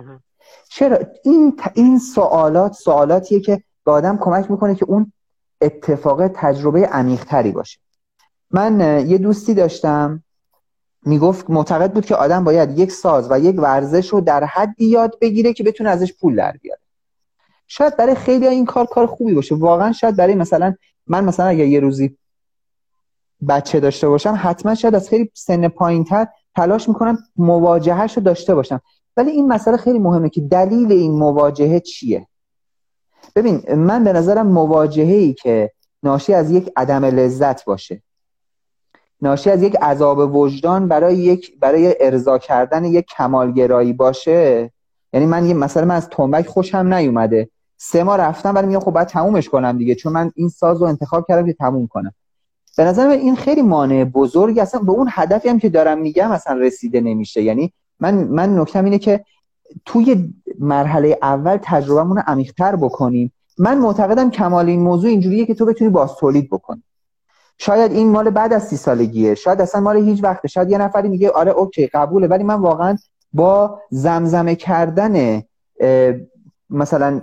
B: چرا؟ این این سوالات سوالاتیه که به آدم کمک می‌کنه که اون اتفاق تجربه عمیقتری باشه. من یه دوستی داشتم می‌گفت معتقد بود که آدم باید یک ساز و یک ورزش رو در حدی یاد بگیره که بتونه ازش پول در بیاره. شاید برای خیلی این کار کار خوبی باشه. واقعا شاید برای مثلا من مثلا اگر یه روزی بچه داشته باشم حتما شاید از خیلی سن پایین تر تلاش می‌کنم مواجههش رو داشته باشم. ولی این مسئله خیلی مهمه که دلیل این مواجهه چیه؟ ببین من به نظرم مواجهه ای که ناشی از یک عدم لذت باشه. ناشی از یک عذاب وجدان برای یک برای ارضا کردن یک کمالگرایی باشه یعنی من یه مثلا من از تنبک خوشم نیومده. سه ماه رفتم ولی میگم خب باید تمومش کنم دیگه چون من این ساز رو انتخاب کردم که تموم کنم. به نظر این خیلی مانع بزرگی اصلا به اون هدفی هم که دارم میگم اصلا رسیده نمیشه. یعنی من من نکتم اینه که توی مرحله اول تجربهمون رو عمیق‌تر بکنیم. من معتقدم کمال این موضوع اینجوریه که تو بتونی باز تولید بکنی. شاید این مال بعد از سی سالگیه. شاید اصلا مال هیچ وقته. شاید یه نفری میگه آره اوکی قبوله ولی من واقعا با زمزمه کردن مثلا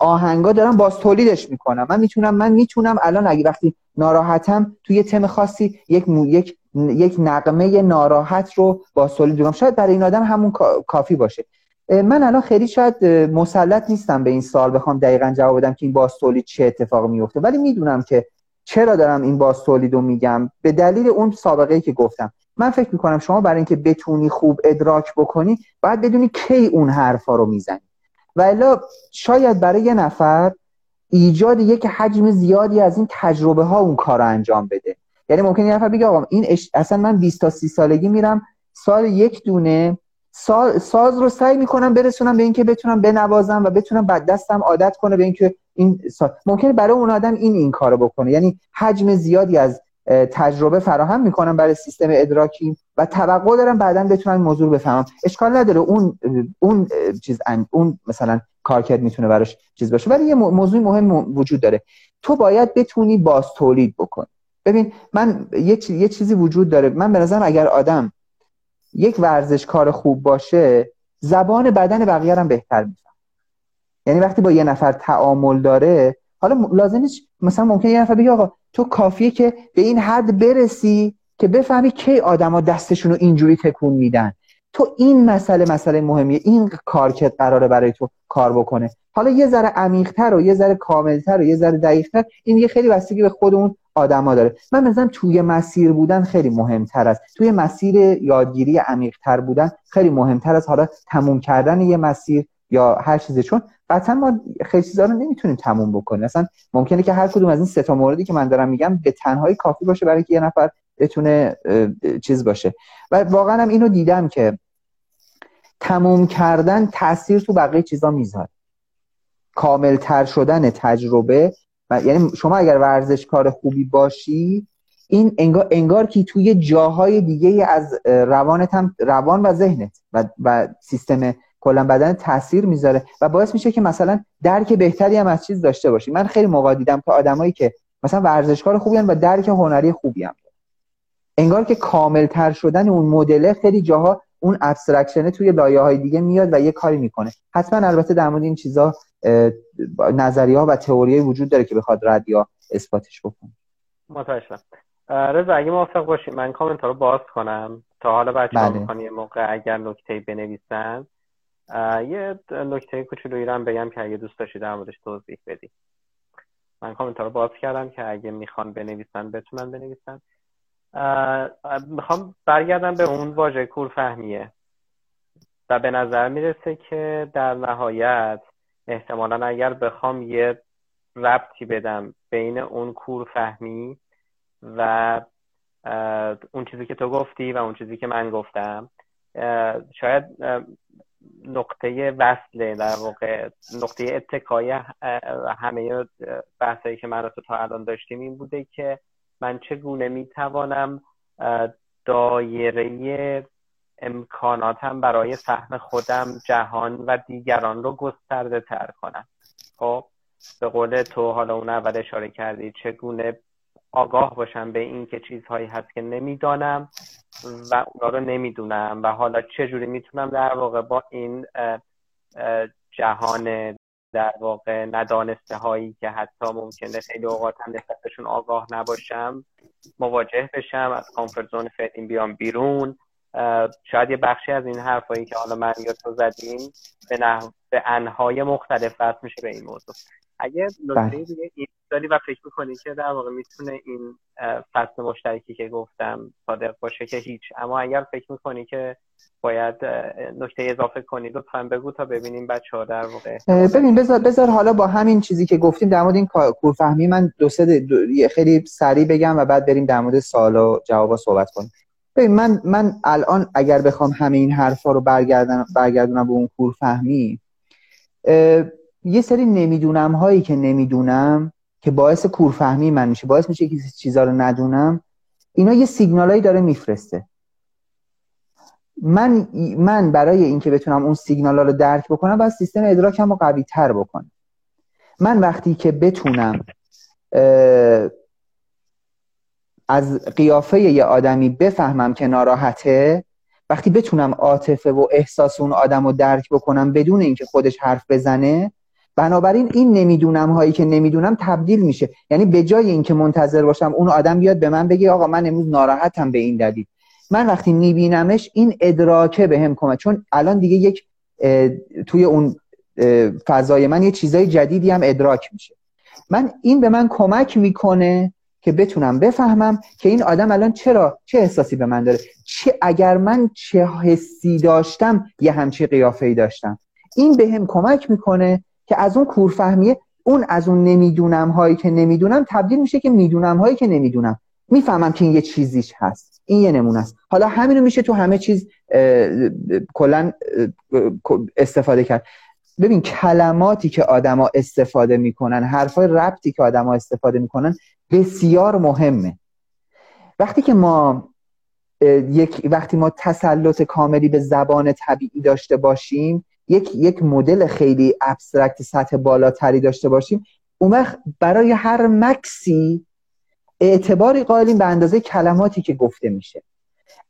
B: آهنگا دارم باز تولیدش می‌کنم. من می‌تونم من می‌تونم الان اگه وقتی ناراحتم توی تم خاصی یک یک یک نقمه ناراحت رو باز تولید کنم شاید برای این آدم همون کافی باشه. من الان خیلی شاید مسلط نیستم به این سال بخوام دقیقا جواب بدم که این باز تولید چه اتفاقی میفته ولی می‌دونم که چرا دارم این باز تولید رو میگم؟ به دلیل اون سابقه که گفتم. من فکر می‌کنم شما برای اینکه بتونی خوب ادراک بکنی باید بدونی کی اون حرفا رو می‌زنی. و الا شاید برای یه نفر ایجاد یک حجم زیادی از این تجربه ها اون کار رو انجام بده. یعنی ممکن یه نفر بگه آقا این اصلا من 20 تا 30 سالگی میرم سال یک دونه ساز رو سعی می‌کنم برسونم به اینکه بتونم بنوازم و بتونم بعد دستم عادت کنه به اینکه این ساز ممکنه برای اون آدم این این کارو بکنه. یعنی حجم زیادی از تجربه فراهم می‌کنم برای سیستم ادراکی و توقع دارم بعدا بتونم موضوع بفهمم. اشکال نداره اون اون چیز اون مثلا کارکرد می‌تونه براش چیز باشه. ولی یه موضوع مهم وجود داره. تو باید بتونی باز تولید بکن ببین من یه, یه چیزی وجود داره. من به نظرم اگر آدم یک ورزش کار خوب باشه زبان بدن بقیه هم بهتر میفهم یعنی وقتی با یه نفر تعامل داره حالا لازم مثلا ممکنه یه نفر بگه آقا تو کافیه که به این حد برسی که بفهمی کی آدما دستشون رو اینجوری تکون میدن. تو این مسئله مسئله مهمیه. این کارکت قراره برای تو کار بکنه. حالا یه ذره عمیق‌تر و یه ذره کاملتر و یه ذره دقیقتر این یه خیلی بستگی به خود اون آدما داره. من مثلا توی مسیر بودن خیلی مهمتر است. توی مسیر یادگیری عمیق‌تر بودن خیلی مهمتر از حالا تموم کردن یه مسیر یا هر چیزی چون قطعا ما خیلی چیزا رو نمی‌تونیم تموم بکنیم. مثلا ممکنه که هر کدوم از این سه تا موردی که من دارم میگم به تنهایی کافی باشه برای که یه نفر بتونه چیز باشه. و واقعا هم اینو دیدم که تموم کردن تاثیر تو بقیه چیزا می‌ذاره. کاملتر شدن تجربه یعنی شما اگر ورزشکار خوبی باشی این انگار, انگار که توی جاهای دیگه از روانت هم روان و ذهنت و, و سیستم کلا بدن تاثیر می‌ذاره و باعث میشه که مثلا درک بهتری هم از چیز داشته باشی. من خیلی موقع دیدم که آدمایی که مثلا ورزشکار خوبی و درک هنری خوبی هم انگار که کاملتر شدن اون مدل خیلی جاها اون ابسترکشنه توی لایه های دیگه میاد و یه کاری می‌کنه. حتما البته در مورد این چیزا نظریه ها و تئوری وجود داره که بخواد رد یا اثباتش بکنه.
A: متشکرم رضا اگه موافق باشید من کامنت رو باز کنم. تا حالا بچه بله. یه موقع اگر نکته بنویسن. یه نکته کوچولویی رو بگم که اگه دوست داشتید در موردش توضیح بدی. من کامنت رو باز کردم که اگه می‌خوان بنویسن بتونن بنویسن. می‌خوام برگردم به اون واژه کور فهمیه و به نظر می‌رسه که در نهایت احتمالا اگر بخوام یه ربطی بدم بین اون کور فهمی و اون چیزی که تو گفتی و اون چیزی که من گفتم شاید نقطه وصله در واقع نقطه اتکای همه بحثایی که من تو تا الان داشتیم این بوده که من چگونه می‌توانم دایره امکاناتم برای سهم خودم جهان و دیگران رو گسترده تر کنم. خب به قول تو حالا اون اول اشاره کردی چگونه آگاه باشم به این که چیزهایی هست که نمی‌دانم و اونا رو نمی‌دونم و حالا چجوری می‌تونم در واقع با این جهان در واقع ندانسته هایی که حتی ممکنه خیلی اوقات هم نسبتشون آگاه نباشم مواجه بشم از کامفورت زون فعلیم بیام بیرون. شاید یه بخشی از این حرفایی که حالا من یا تو زدیم به, نحو... به انهای مختلف وصل میشه به این موضوع. اگه نکته بله. دیگه این داری و فکر می‌کنی که در واقع می‌تونه این فصل مشترکی که گفتم صادق باشه که هیچ اما اگر فکر می‌کنی که باید نکته اضافه کنی لطفا بگو تا ببینیم بچه ها در واقع
B: ببین بذار, بذار حالا با همین چیزی که گفتیم در مورد این کورفهمی من دو سه خیلی سریع بگم و بعد بریم در مورد سوال و جوابا صحبت کنیم ببین من من الان اگر بخوام همه این حرفا رو برگردن برگردونم به اون کورفهمی یه سری نمی‌دونم هایی که نمی‌دونم که باعث کورفهمی من میشه باعث میشه که چیزا رو ندونم اینا یه سیگنالایی داره میفرسته. من من برای اینکه بتونم اون سیگنالا رو درک بکنم باید سیستم ادراکم رو قوی تر بکنم. من وقتی که بتونم از قیافه یه آدمی بفهمم که ناراحته وقتی بتونم عاطفه و احساس اون آدم رو درک بکنم بدون اینکه خودش حرف بزنه بنابراین این نمی‌دونم هایی که نمی‌دونم تبدیل میشه. یعنی به جای اینکه منتظر باشم اون آدم بیاد به من بگه آقا من امروز ناراحتم به این دلیل. من وقتی میبینمش این ادراکه به هم کمک. چون الان دیگه یک توی اون فضای من یه چیزای جدیدی هم ادراک میشه. من این به من کمک می‌کنه که بتونم بفهمم که این آدم الان چرا چه احساسی به من داره. چه اگر من چه حسی داشتم یه همچی قیافه ای داشتم. این به هم کمک می‌کنه که از اون کورفهمیه اون از اون نمی‌دونم هایی که نمی‌دونم تبدیل میشه که می‌دونم هایی که نمی‌دونم. می‌فهمم که این یه چیزیش هست. این یه نمونه است. حالا همینو میشه تو همه چیز کلا استفاده کرد. ببین کلماتی که آدما استفاده می‌کنن حرفای ربطی که آدما استفاده می‌کنن بسیار مهمه. وقتی که ما یک وقتی ما تسلط کاملی به زبان طبیعی داشته باشیم یک یک مدل خیلی ابسترکت سطح بالاتری داشته باشیم اون برای هر مکسی اعتباری قائلیم به اندازه کلماتی که گفته میشه.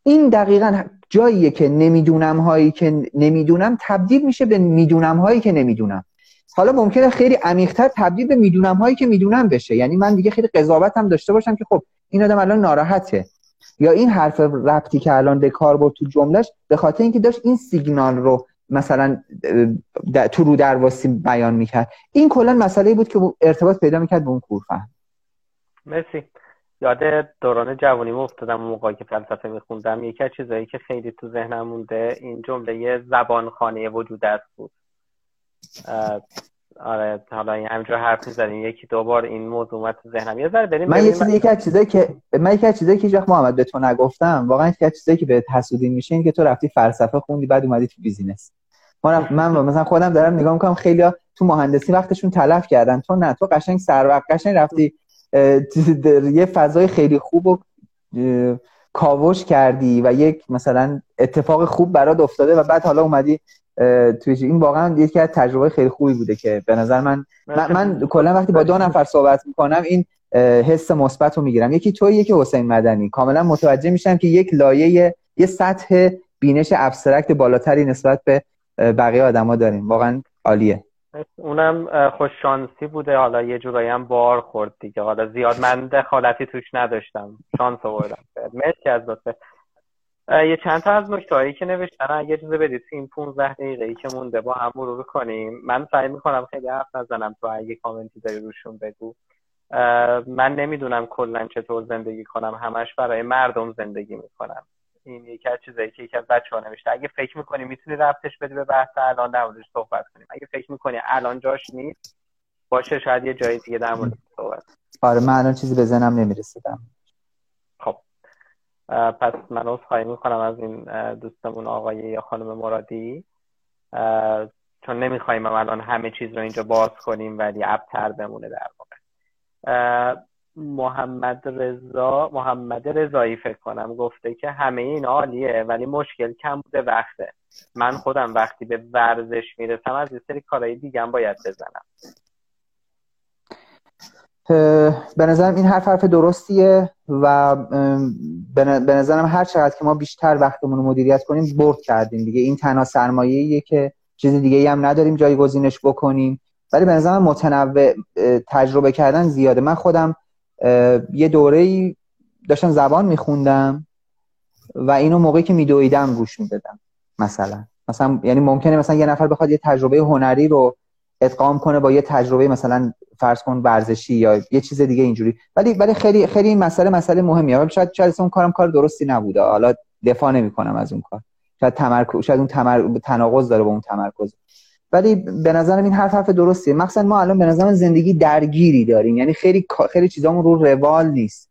B: این دقیقا جاییه که نمی‌دونم هایی که نمی‌دونم تبدیل میشه به می‌دونم هایی که نمی‌دونم. حالا ممکنه خیلی عمیقتر تبدیل به می‌دونم هایی که می‌دونم بشه. یعنی من دیگه خیلی هم داشته باشم که خب این آدم الان ناراحته. یا این حرف ربطی که الان به کار برد تو جملهش به خاطر اینکه داشت این سیگنال رو مثلا تو رو درواسی بیان می‌کرد. این کلا مسئله بود که ارتباط پیدا می‌کرد به اون کورفهم
A: مرسی. یاد دوران جوانی افتادم اون موقعی که فلسفه میخوندم. یکی از چیزایی که خیلی تو ذهنم مونده این جمله زبان خانه وجود است بود. آره حالا این همینجور حرف می‌زنیم. یکی دوبار این موضوع اومد تو ذهنم. یه ذره بریم
B: من یه چیزی یکی از چیزایی که من یکی از چیزایی که هیچ محمد به تو نگفتم واقعا یکی از چیزایی که به حسودی میشه این که تو رفتی فلسفه خوندی بعد اومدی تو بیزینس. من من مثلا خودم دارم نگاه می‌کنم خیلی تو مهندسی وقتشون تلف کردن. تو نه تو قشنگ سر وقت قشنگ رفتی یه فضای خیلی خوب و کاوش کردی و یک مثلا اتفاق خوب برات افتاده و بعد حالا اومدی توی این واقعا یکی از تجربه خیلی خوبی بوده که به نظر من من, من کلا وقتی با دو نفر صحبت می‌کنم این حس مثبت رو می‌گیرم. یکی توی یکی حسین مدنی. کاملا متوجه میشم که یک لایه یه سطح بینش ابسترکت بالاتری نسبت به بقیه آدما داریم. واقعا عالیه.
A: اونم خوش شانسی بوده. حالا یه جورایی هم بار خورد دیگه. حالا زیاد من دخالتی توش نداشتم. شانس آوردم. مرسی از لطفه یه چند تا از نکته که نوشتن. اگه اجازه بدید این 15 دقیقه ای که مونده با هم مرور کنیم. من سعی می‌کنم خیلی حرف نزنم تو اگه کامنتی داری روشون بگو. من نمی‌دونم کلا چطور زندگی کنم. همش برای مردم زندگی می‌کنم. این یکی از چیزایی که یکی از بچه ها نوشته. اگه فکر می‌کنی می‌تونی ربطش بدی به بحث الان در موردش صحبت کنیم. اگه فکر می‌کنی الان جاش نیست باشه شاید یه جایی دیگه در مورد صحبت
B: آره من الان چیزی به ذهنم نمی‌رسیدم.
A: خب. پس من خواهی می‌کنم از این دوستمون آقای یا خانم مرادی. چون نمی‌خوایم الان همه چیز رو اینجا باز کنیم ولی ابتر بمونه در واقع. محمد رضا محمد رضایی فکر کنم گفته که همه این عالیه ولی مشکل کم بوده وقته. من خودم وقتی به ورزش می‌رسم از یه سری کارهای دیگه باید بزنم.
B: به نظرم این حرف حرف درستیه و به نظرم هر چقدر که ما بیشتر وقتمون رو مدیریت کنیم برد کردیم دیگه. این تنها سرمایه‌ایه که چیز دیگه هم نداریم جایگزینش بکنیم. ولی به نظرم متنوع تجربه کردن زیاده. من خودم یه دوره داشتم زبان میخوندم و اینو موقعی که میدویدم گوش می‌دادم مثلا. مثلا یعنی ممکنه مثلا یه نفر بخواد یه تجربه هنری رو ادغام کنه با یه تجربه مثلا فرض کن ورزشی یا یه چیز دیگه اینجوری. ولی ولی خیلی خیلی این مسئله مسئله مهمیه. شاید شاید اون کارم کار درستی نبوده. حالا دفاع نمی‌کنم از اون کار. شاید تمرکز شاید اون تمر... تناقض داره با اون تمرکز. ولی به نظرم این حرف حرف درستیه. مثلا ما الان به نظرم زندگی درگیری داریم. یعنی خیلی خیلی چیزامون رو روال نیست.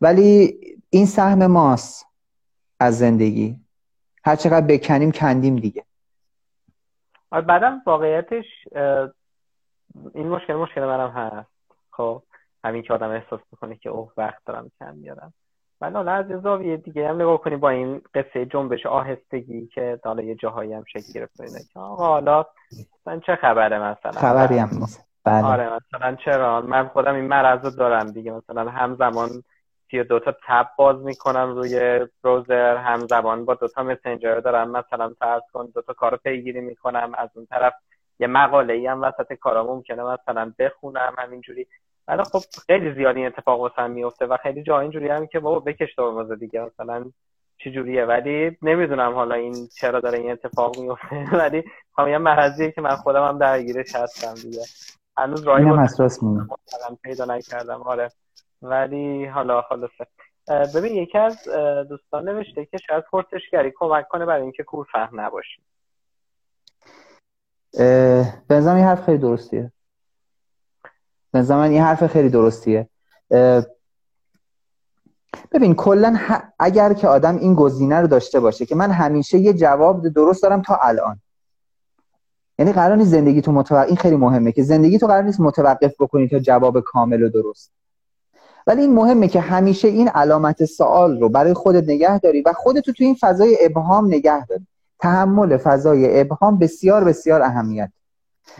B: ولی این سهم ماست از زندگی. هر چقدر بکنیم کندیم دیگه.
A: بعدم واقعیتش این مشکل مشکل منم هست. خب همین که آدم احساس می‌کنه که اوه وقت دارم کم میارم ولی حالا از زاویه دیگه هم نگاه کنی با این قصه جنبش آهستگی که حالا یه جاهایی هم شکل گرفت که. آقا حالا من چه خبره مثلا؟
B: خبری هم نیست.
A: بله. آره مثلا چرا؟ من خودم این مرض رو دارم دیگه. مثلا همزمان سی دو تا تب باز می‌کنم روی بروزر همزمان با دو تا مسنجر دارم. مثلا فرض کن دو تا کارو پیگیری می‌کنم. از اون طرف یه مقاله ای هم وسط کارا ممکنه مثلا بخونم همینجوری. ولی خب خیلی زیادی این اتفاق واسم میفته و خیلی جا اینجوری هم که بابا بکش تو دیگه. مثلا چجوریه؟ ولی نمی‌دونم حالا این چرا داره این اتفاق میفته ولی خب یه مرضیه که من خودم هم درگیرش هستم دیگه. هنوز راهی پیدا نکردم آره. ولی حالا خلاصه. ببین یکی از دوستان نوشته که شاید پرسشگری کمک کنه برای اینکه کور فهم نباشیم.
B: به این حرف خیلی درستیه. به این حرف خیلی درستیه. ببین کلا اگر که آدم این گزینه رو داشته باشه که من همیشه یه جواب درست دارم تا الان. یعنی قرار نیست زندگی تو متوقف این خیلی مهمه که زندگی تو قرار نیست متوقف بکنی تا جواب کامل و درست. ولی این مهمه که همیشه این علامت سوال رو برای خودت نگه داری و خودتو تو این فضای ابهام نگه داری. تحمل فضای ابهام بسیار بسیار اهمیت.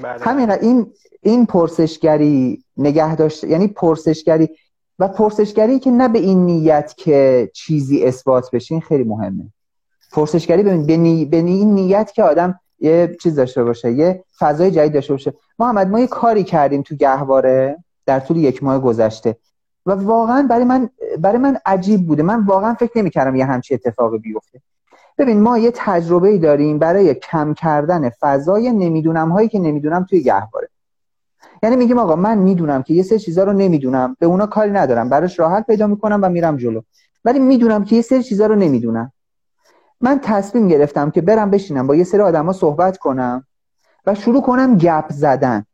B: بله. همین این این پرسشگری نگه داشت یعنی پرسشگری و پرسشگری که نه به این نیت که چیزی اثبات بشه این خیلی مهمه. پرسشگری به, به این نیت که آدم یه چیز داشته باشه یه فضای جدید داشته باشه. محمد ما یه کاری کردیم تو گهواره در طول یک ماه گذشته و واقعا برای من برای من عجیب بوده. من واقعا فکر نمی‌کردم یه همچی اتفاقی بیفته. ببین ما یه تجربه ای داریم برای کم کردن فضای نمی‌دونم هایی که نمی‌دونم توی گهواره. یعنی میگیم آقا من می‌دونم که یه سری چیزا رو نمی‌دونم به اونا کاری ندارم براش راحت پیدا می‌کنم و میرم جلو. ولی می‌دونم که یه سری چیزا رو نمی‌دونم. من تصمیم گرفتم که برم بشینم با یه سری آدما صحبت کنم و شروع کنم گپ زدن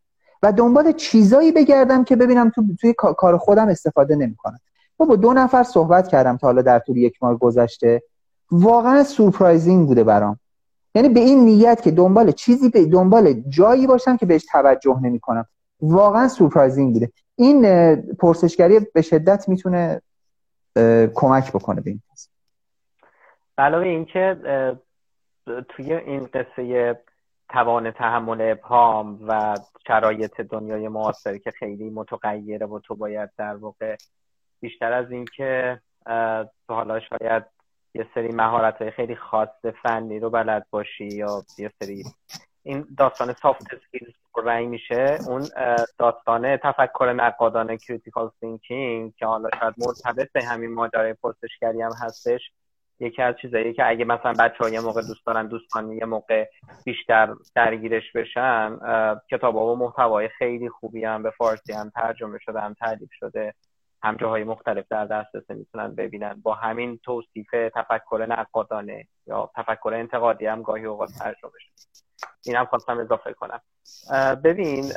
B: و دنبال چیزایی بگردم که ببینم تو توی کار خودم استفاده نمی‌کنم. با دو نفر صحبت کردم تا حالا در طول یک ماه گذشته. واقعا سورپرایزینگ بوده برام. یعنی به این نیت که دنبال چیزی به دنبال جایی باشم که بهش توجه نمی‌کنم. واقعا سورپرایزینگ بوده. این پرسشگری به شدت می‌تونه کمک بکنه به این
A: علاوه اینکه توی این قصه توان تحمل ابهام و شرایط دنیای معاصر که خیلی متغیره و تو باید در واقع بیشتر از اینکه حالا شاید یه سری مهارت های خیلی خاص فنی رو بلد باشی یا یه سری این داستان soft skills پررنگ میشه اون داستان تفکر نقادانه critical thinking که حالا شاید مرتبط به همین ماجرای پرسشگری هم هستش. یکی از چیزایی که اگه مثلا بچه ها یه موقع دوست دارن دوستان یه موقع بیشتر درگیرش بشن کتاب و محتوای خیلی خوبی هم به فارسی هم ترجمه شده هم تعلیف شده. هم جاهای مختلف در دسترس می‌تونن ببینن. با همین توصیف تفکر نقادانه یا تفکر انتقادی هم گاهی اوقات ترجمه شده. این هم خواستم اضافه کنم. ببین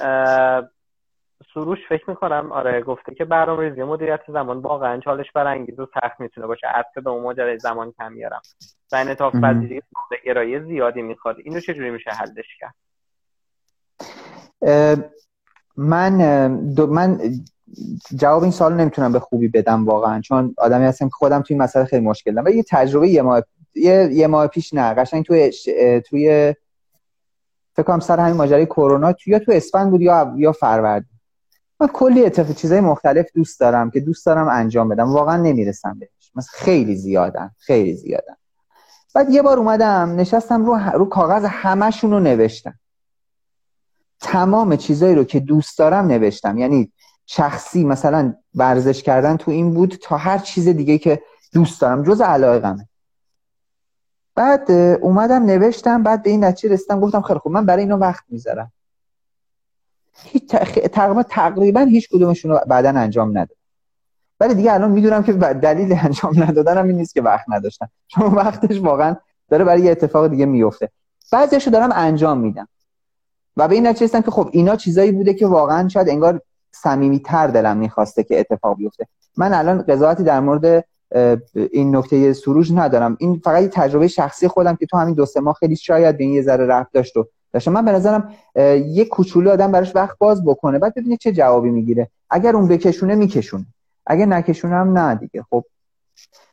A: سروش فکر می‌کنم آره گفته که برنامه ریزی مدیریت زمان واقعا چالش برانگیز و سخت می‌تونه باشه. حتی به اون ماجرای زمان کم میارم. و انعطاف پذیری گرایی زیادی می‌خواد. اینو چجوری میشه حلش کرد؟
B: من من جواب این سال نمی‌تونم به خوبی بدم واقعا چون آدمی هستم که خودم توی این مسئله خیلی مشکل دارم. ولی یه تجربه یه ماه یه, یه ماه پیش نه قشنگ توی توی فکر کنم سر همین ماجرای کرونا یا تو اسفند بود یا یا فروردین. من کلی اتفاق چیزای مختلف دوست دارم که دوست دارم انجام بدم. واقعا نمی‌رسم بهش. مثلا خیلی زیادن. خیلی زیادن. بعد یه بار اومدم نشستم رو, رو کاغذ همشون رو نوشتم. تمام چیزایی رو که دوست دارم نوشتم. یعنی شخصی مثلا ورزش کردن تو این بود تا هر چیز دیگه که دوست دارم. جز علاقمه بعد اومدم نوشتم بعد به این نتیجه رسیدم گفتم خیلی خوب من برای اینو وقت می‌ذارم. هیچ تقریبا تقریبا هیچ کدومشون رو بعدا انجام ندادم. ولی دیگه الان می‌دونم که دلیل انجام ندادنم این نیست که وقت نداشتم. چون وقتش واقعا داره برای یه اتفاق دیگه میفته بعضیشو دارم انجام میدم. و به این نتیجه رسیدم که خب اینا چیزایی بوده که واقعا شاید انگار صمیمیت‌تر دلم می‌خواسته که اتفاق بیفته. من الان قضاوتی در مورد این نکته سروش ندارم. این فقط تجربه شخصی خودم که تو همین دو سه ماه خیلی شاید به این یه ذره رفت داشت و داشتم من به نظرم یه کوچولو آدم براش وقت باز بکنه بعد ببینید چه جوابی می‌گیره. اگر اون بکشونه میکشونه. اگر نکشونه هم نه دیگه. خب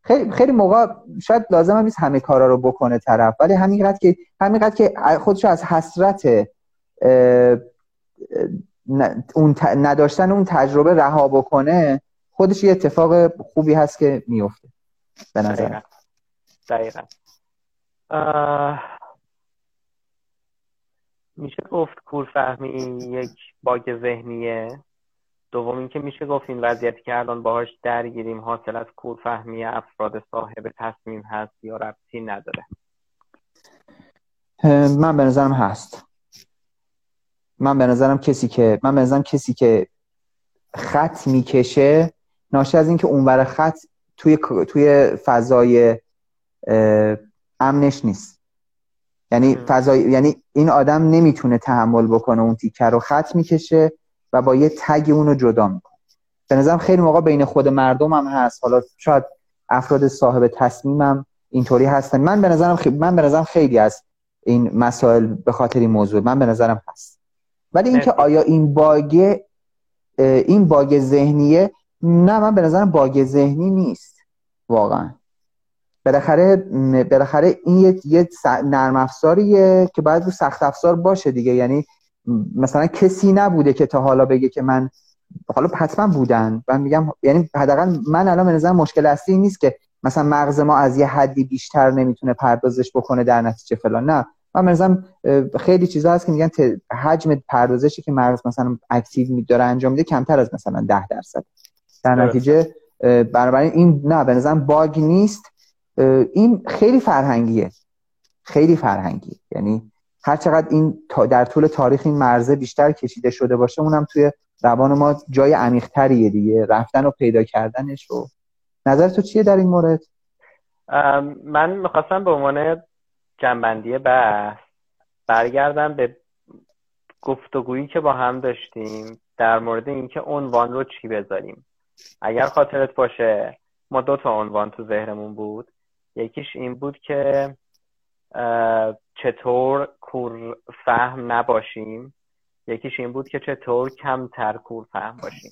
B: خیلی خیلی موقع شاید لازم هم نیست همه کارا رو بکنه طرف ولی همینقدر که همینقدر که خودشو از حسرت اون نداشتن اون تجربه رها بکنه خودش یه اتفاق خوبی هست که میفته. به نظر
A: دقیقا. میشه گفت کورفهمی یک باگ ذهنیه. دوم اینکه میشه گفت این وضعیتی که الان باهاش درگیریم حاصل از کورفهمی افراد صاحب تصمیم هست یا ربطی نداره.
B: من به نظرم هست. من به نظرم کسی که من به نظرم کسی که خط می‌کشه ناشی از اینکه اونور خط توی توی فضای امنش نیست. یعنی فضای یعنی این آدم نمی‌تونه تحمل بکنه اون تیکر رو. خط می‌کشه و با یه تگ اون رو جدا می‌کنه. به نظرم خیلی موقع بین خود مردم هم هست. حالا شاید افراد صاحب تصمیمم اینطوری هستن. من به نظرم من به نظرم خیلی از این مسائل به خاطر این موضوع من به نظرم هست. ولی اینکه آیا این باگ این باگ ذهنیه نه من به نظرم باگ ذهنی نیست. واقعا. بالاخره بالاخره این یه, یه نرم افزاریه که باید رو سخت افزار باشه دیگه. یعنی مثلا کسی نبوده که تا حالا بگه که من حالا حتما بودن. من میگم یعنی حداقل من الان به نظر مشکل اصلی نیست که مثلا مغز ما از یه حدی بیشتر نمی‌تونه پردازش بکنه در نتیجه فلان. نه. من مثلا خیلی چیزا هست که میگن حجم پردازشی که مغز مثلا اکتیو داره انجام میده کمتر از مثلا 10 درصد. در نتیجه بنابراین این نه به نظرم باگ نیست. این خیلی فرهنگیه. خیلی فرهنگی یعنی هر چقدر این در طول تاریخ این مرزه بیشتر کشیده شده باشه اونم توی روان ما جای عمیق‌تریه دیگه. رفتن و پیدا کردنش و نظر تو چیه در این مورد؟
A: من می‌خواستم به عنوان جنبندی بحث برگردم به گفتگویی که با هم داشتیم در مورد اینکه عنوان رو چی بذاریم. اگر خاطرت باشه ما دو تا عنوان تو ذهنمون بود. یکیش این بود که چطور کور فهم نباشیم. یکیش این بود که چطور کمتر کور فهم باشیم.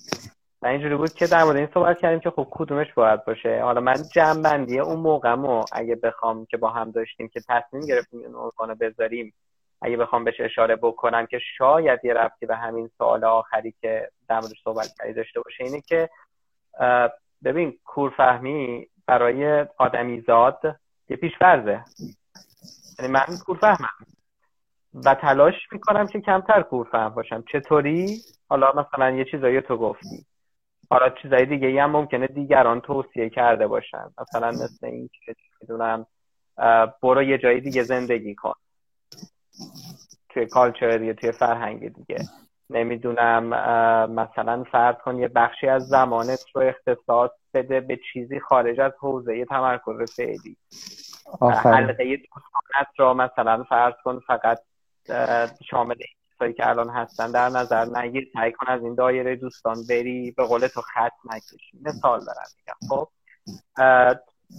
A: و اینجوری بود که در مورد این صحبت کردیم که خب کدومش باید باشه. حالا من جنبندی اون موقعمو اگه بخوام که با هم داشتیم که تصمیم گرفتیم این عنوانو بذاریم اگه بخوام بهش اشاره بکنم که شاید یه رفتی به همین سوال آخری که در موردش صحبت کردی داشته باشه اینه که ببین کورفهمی برای آدمیزاد یه پیشفرزه یعنی من کورفهمم. و تلاش می‌کنم که کمتر کورفهم باشم. چطوری؟ حالا مثلا یه چیزایی تو گفتی. حالا چیزای دیگه هم ممکنه دیگران توصیه کرده باشن. مثلا مثل این که می‌دونم برو یه جایی دیگه زندگی کن. توی کالچر یا توی فرهنگ دیگه. نمی‌دونم مثلا فرض کن یه بخشی از زمانت رو اختصاص بده به چیزی خارج از حوزه تمرکز فعلی. حلقه دوستانت رو مثلا فرض کن فقط شامل کسایی که الان هستن در نظر نگیر سعی کن از این دایره دوستان بری به قول تو خط نکشی. مثال دارم میگم خب؟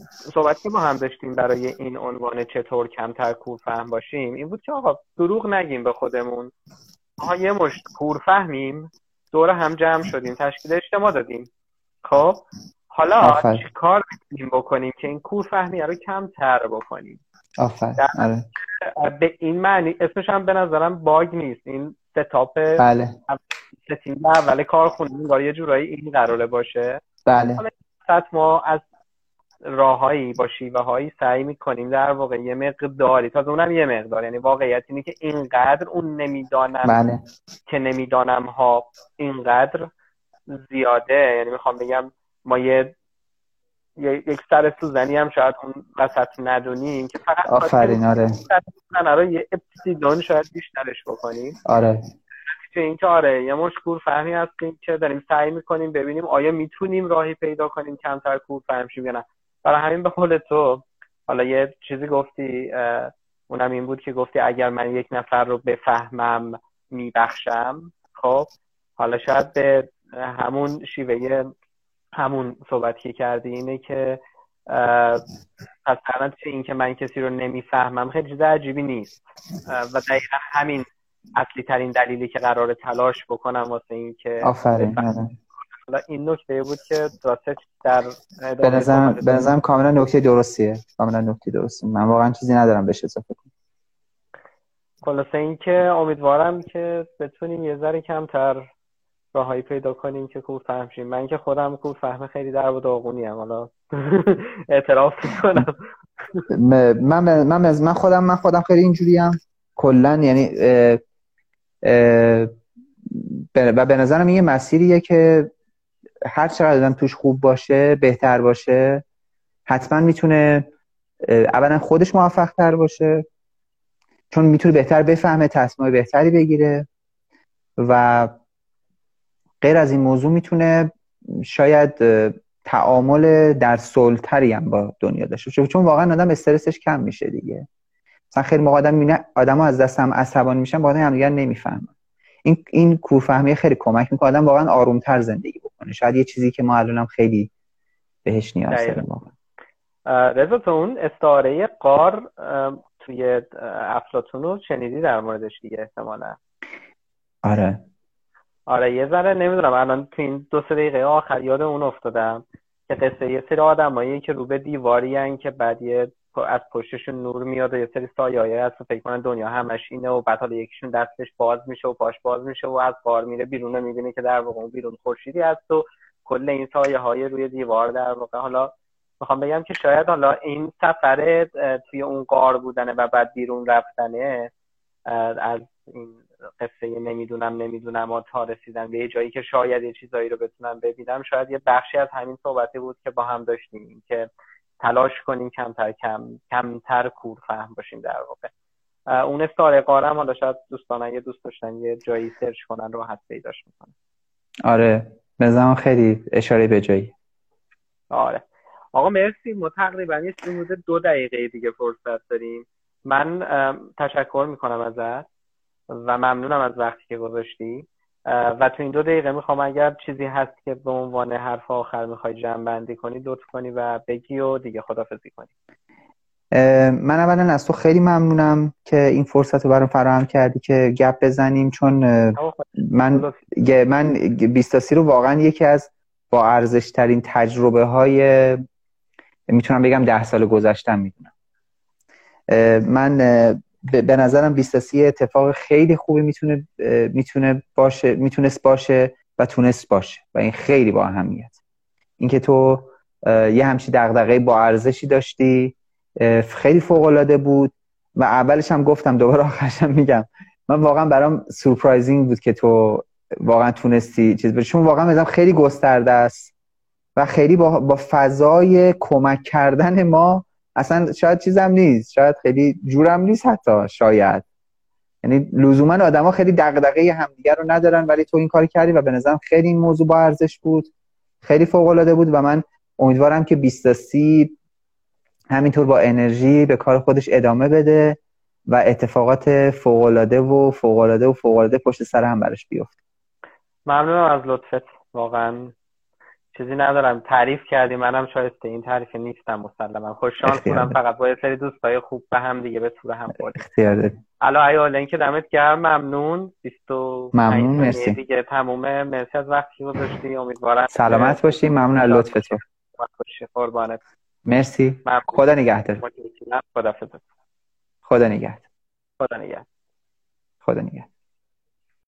A: صحبت که با هم داشتیم برای این عنوان چطور کمتر کورفهم باشیم این بود که آقا دروغ نگیم به خودمون. ما یه مشت کورفهمیم دور هم جمع شدیم تشکیل اجتماع دادیم. خب حالا چی کار می‌تونیم بکنیم که این کور فهمی رو کمتر بکنیم؟
B: آفرین. آره.
A: به این معنی اسمش هم به نظرم bug نیست. این setup
B: بله.
A: setting اول کارخونه‌ایم یه جورایی این قراره باشه.
B: بله.
A: ما از راههایی با شیوه هایی سعی می‌کنیم در واقع یه مقداری تا اونم یه مقدار یعنی واقعیت اینه که اینقدر اون نمی‌دانم
B: بله.
A: که نمی‌دانم ها اینقدر زیاده. یعنی می‌خوام بگم ما یه یک سر سوزنی هم شاید اون وسط ندونیم که فقط
B: آفرین آره.
A: رو یه اپسیدون شاید بیشترش بکنیم.
B: آره.
A: که اینکه آره یه مشکور فهمی هستیم که داریم سعی می‌کنیم ببینیم آیا می‌تونیم راهی پیدا کنیم کمتر کور فهم شیم یا نه. برای همین به قول تو حالا یه چیزی گفتی اونم این بود که گفتی اگر من یک نفر رو بفهمم میبخشم. خب حالا شاید به همون شیوه همون صحبت که کردی اینه که از چه این که من کسی رو نمی‌فهمم خیلی چیز عجیبی نیست. و دقیقا همین اصلی ترین دلیلی که قرار تلاش بکنم واسه این که
B: آفرین.
A: حالا این نکته بود که راستش در
B: به نظرم به نظرم کاملا نکته درستیه. کاملا نکته درستیه من واقعا چیزی ندارم بهش اضافه کنم.
A: خلاصه این که امیدوارم که بتونیم یه ذره کمتر راههایی پیدا کنیم که کور فهم شیم. من که خودم کور فهم خیلی در و داغونی هم حالا اعتراف می‌کنم.
B: من من من خودم من خودم خیلی اینجوری هم کلا یعنی و به نظرم این یه مسیریه که هر چقدر آدم توش خوب باشه بهتر باشه حتما می‌تونه اولا خودش موفق تر باشه چون می‌تونه بهتر بفهمه تصمیم بهتری بگیره و غیر از این موضوع می‌تونه شاید تعامل در سلطری هم با دنیا داشته باشه. چون واقعا آدم استرسش کم میشه دیگه. مثلا خیلی موقع آدم می‌بینه آدم از دست هم عصبانی میشن با هم دیگر نمی‌فهمن. این این کوفهمی خیلی کمک می‌کنه. آدم واقعا آرومتر زندگی بکنه شاید یه چیزی که ما الانم خیلی بهش نیاز داریم
A: رضا تو اون استعاره قار توی افلاتون رو شنیدی در موردش دیگه احتمالا؟
B: آره.
A: آره یه ذره نمی‌دونم. الان تو این دو سه دقیقه آخر یاد اون افتادم که قصه یه سری آدمایی که رو به دیواری که بعد یه از پشتشون نور میاد و یه سری سایه هست و فکر کنن دنیا همش اینه و بعد حالا یکیشون دستش باز میشه و پاش باز میشه و از بار میره بیرون می‌بینه که در واقع اون بیرون خورشیدی هست و کل این سایه های روی دیوار در واقع. حالا می‌خوام بگم که شاید حالا این سفر توی اون قار بودنه و بعد بیرون رفتنه از این قصه نمی‌دونم نمی‌دونم و تا رسیدن به یه جایی که شاید یه چیزایی رو بتونم ببینم شاید یه بخشی از همین صحبتی بود که با هم داشتیم که تلاش کنیم کمتر کم کمتر کور فهم باشیم در واقع. اون استاره قارم حالا شاید دوستان اگه دوست داشتن یه جایی سرچ کنن راحت پیداش می‌کنن.
B: آره. بزنم خیلی اشاره به جایی.
A: آره. آقا مرسی. ما تقریبا یه حدود دو دقیقه دیگه فرصت داریم. من تشکر می‌کنم ازت و ممنونم از وقتی که گذاشتی. و تو این دو دقیقه می‌خوام اگر چیزی هست که به عنوان حرف آخر می‌خوای جمع بندی کنی لطف کنی و بگی و دیگه خدافزی کنی.
B: من اولا از تو خیلی ممنونم که این فرصت رو برام فراهم کردی که گپ بزنیم چون من من بیستاسی رو واقعا یکی از با ارزش ترین تجربه های می‌تونم بگم ده سال گذشتم می‌دونم. من به نظرم بیستاسی اتفاق خیلی خوبی می‌تونه می‌تونه باشه می‌تونست باشه و تونست باشه و این خیلی با اهمیت. اینکه تو یه همچی دغدغه با ارزشی داشتی خیلی فوق العاده بود و اولش هم گفتم دوباره آخرش هم میگم. من واقعا برام سورپرایزینگ بود که تو واقعا تونستی چیز بری چون واقعا مثلا خیلی گسترده است و خیلی با, با فضای کمک کردن ما اصلا شاید چیزم نیست شاید خیلی جورم نیست حتی شاید. یعنی لزوما آدما خیلی دغدغه همدیگه رو ندارن ولی تو این کار کردی و به نظرم خیلی این موضوع با ارزش بود. خیلی فوق العاده بود و من امیدوارم که بیستاسی همینطور با انرژی به کار خودش ادامه بده و اتفاقات فوق العاده و فوق العاده و فوق العاده پشت سر هم براش بیفته.
A: ممنونم از لطفت واقعا. چیزی ندارم. تعریف کردی منم شایسته این تعریف نیستم مسلما خوش شانس بودم. فقط با یه سری دوستای خوب به هم دیگه به طور هم
B: اختیار
A: الان ایال که دمت گرم. ممنون. 25
B: ممنون مرسی.
A: دیگه تمومه. مرسی از وقتی گذاشتی امیدوارم
B: سلامت باشی. ممنون از لطف تو
A: سلامت باشی قربانت.
B: مرسی.
A: ممنون.
B: خدا نگهدار. خدا نگهدار.
A: خدا نگهدار.
B: خدا نگهدار.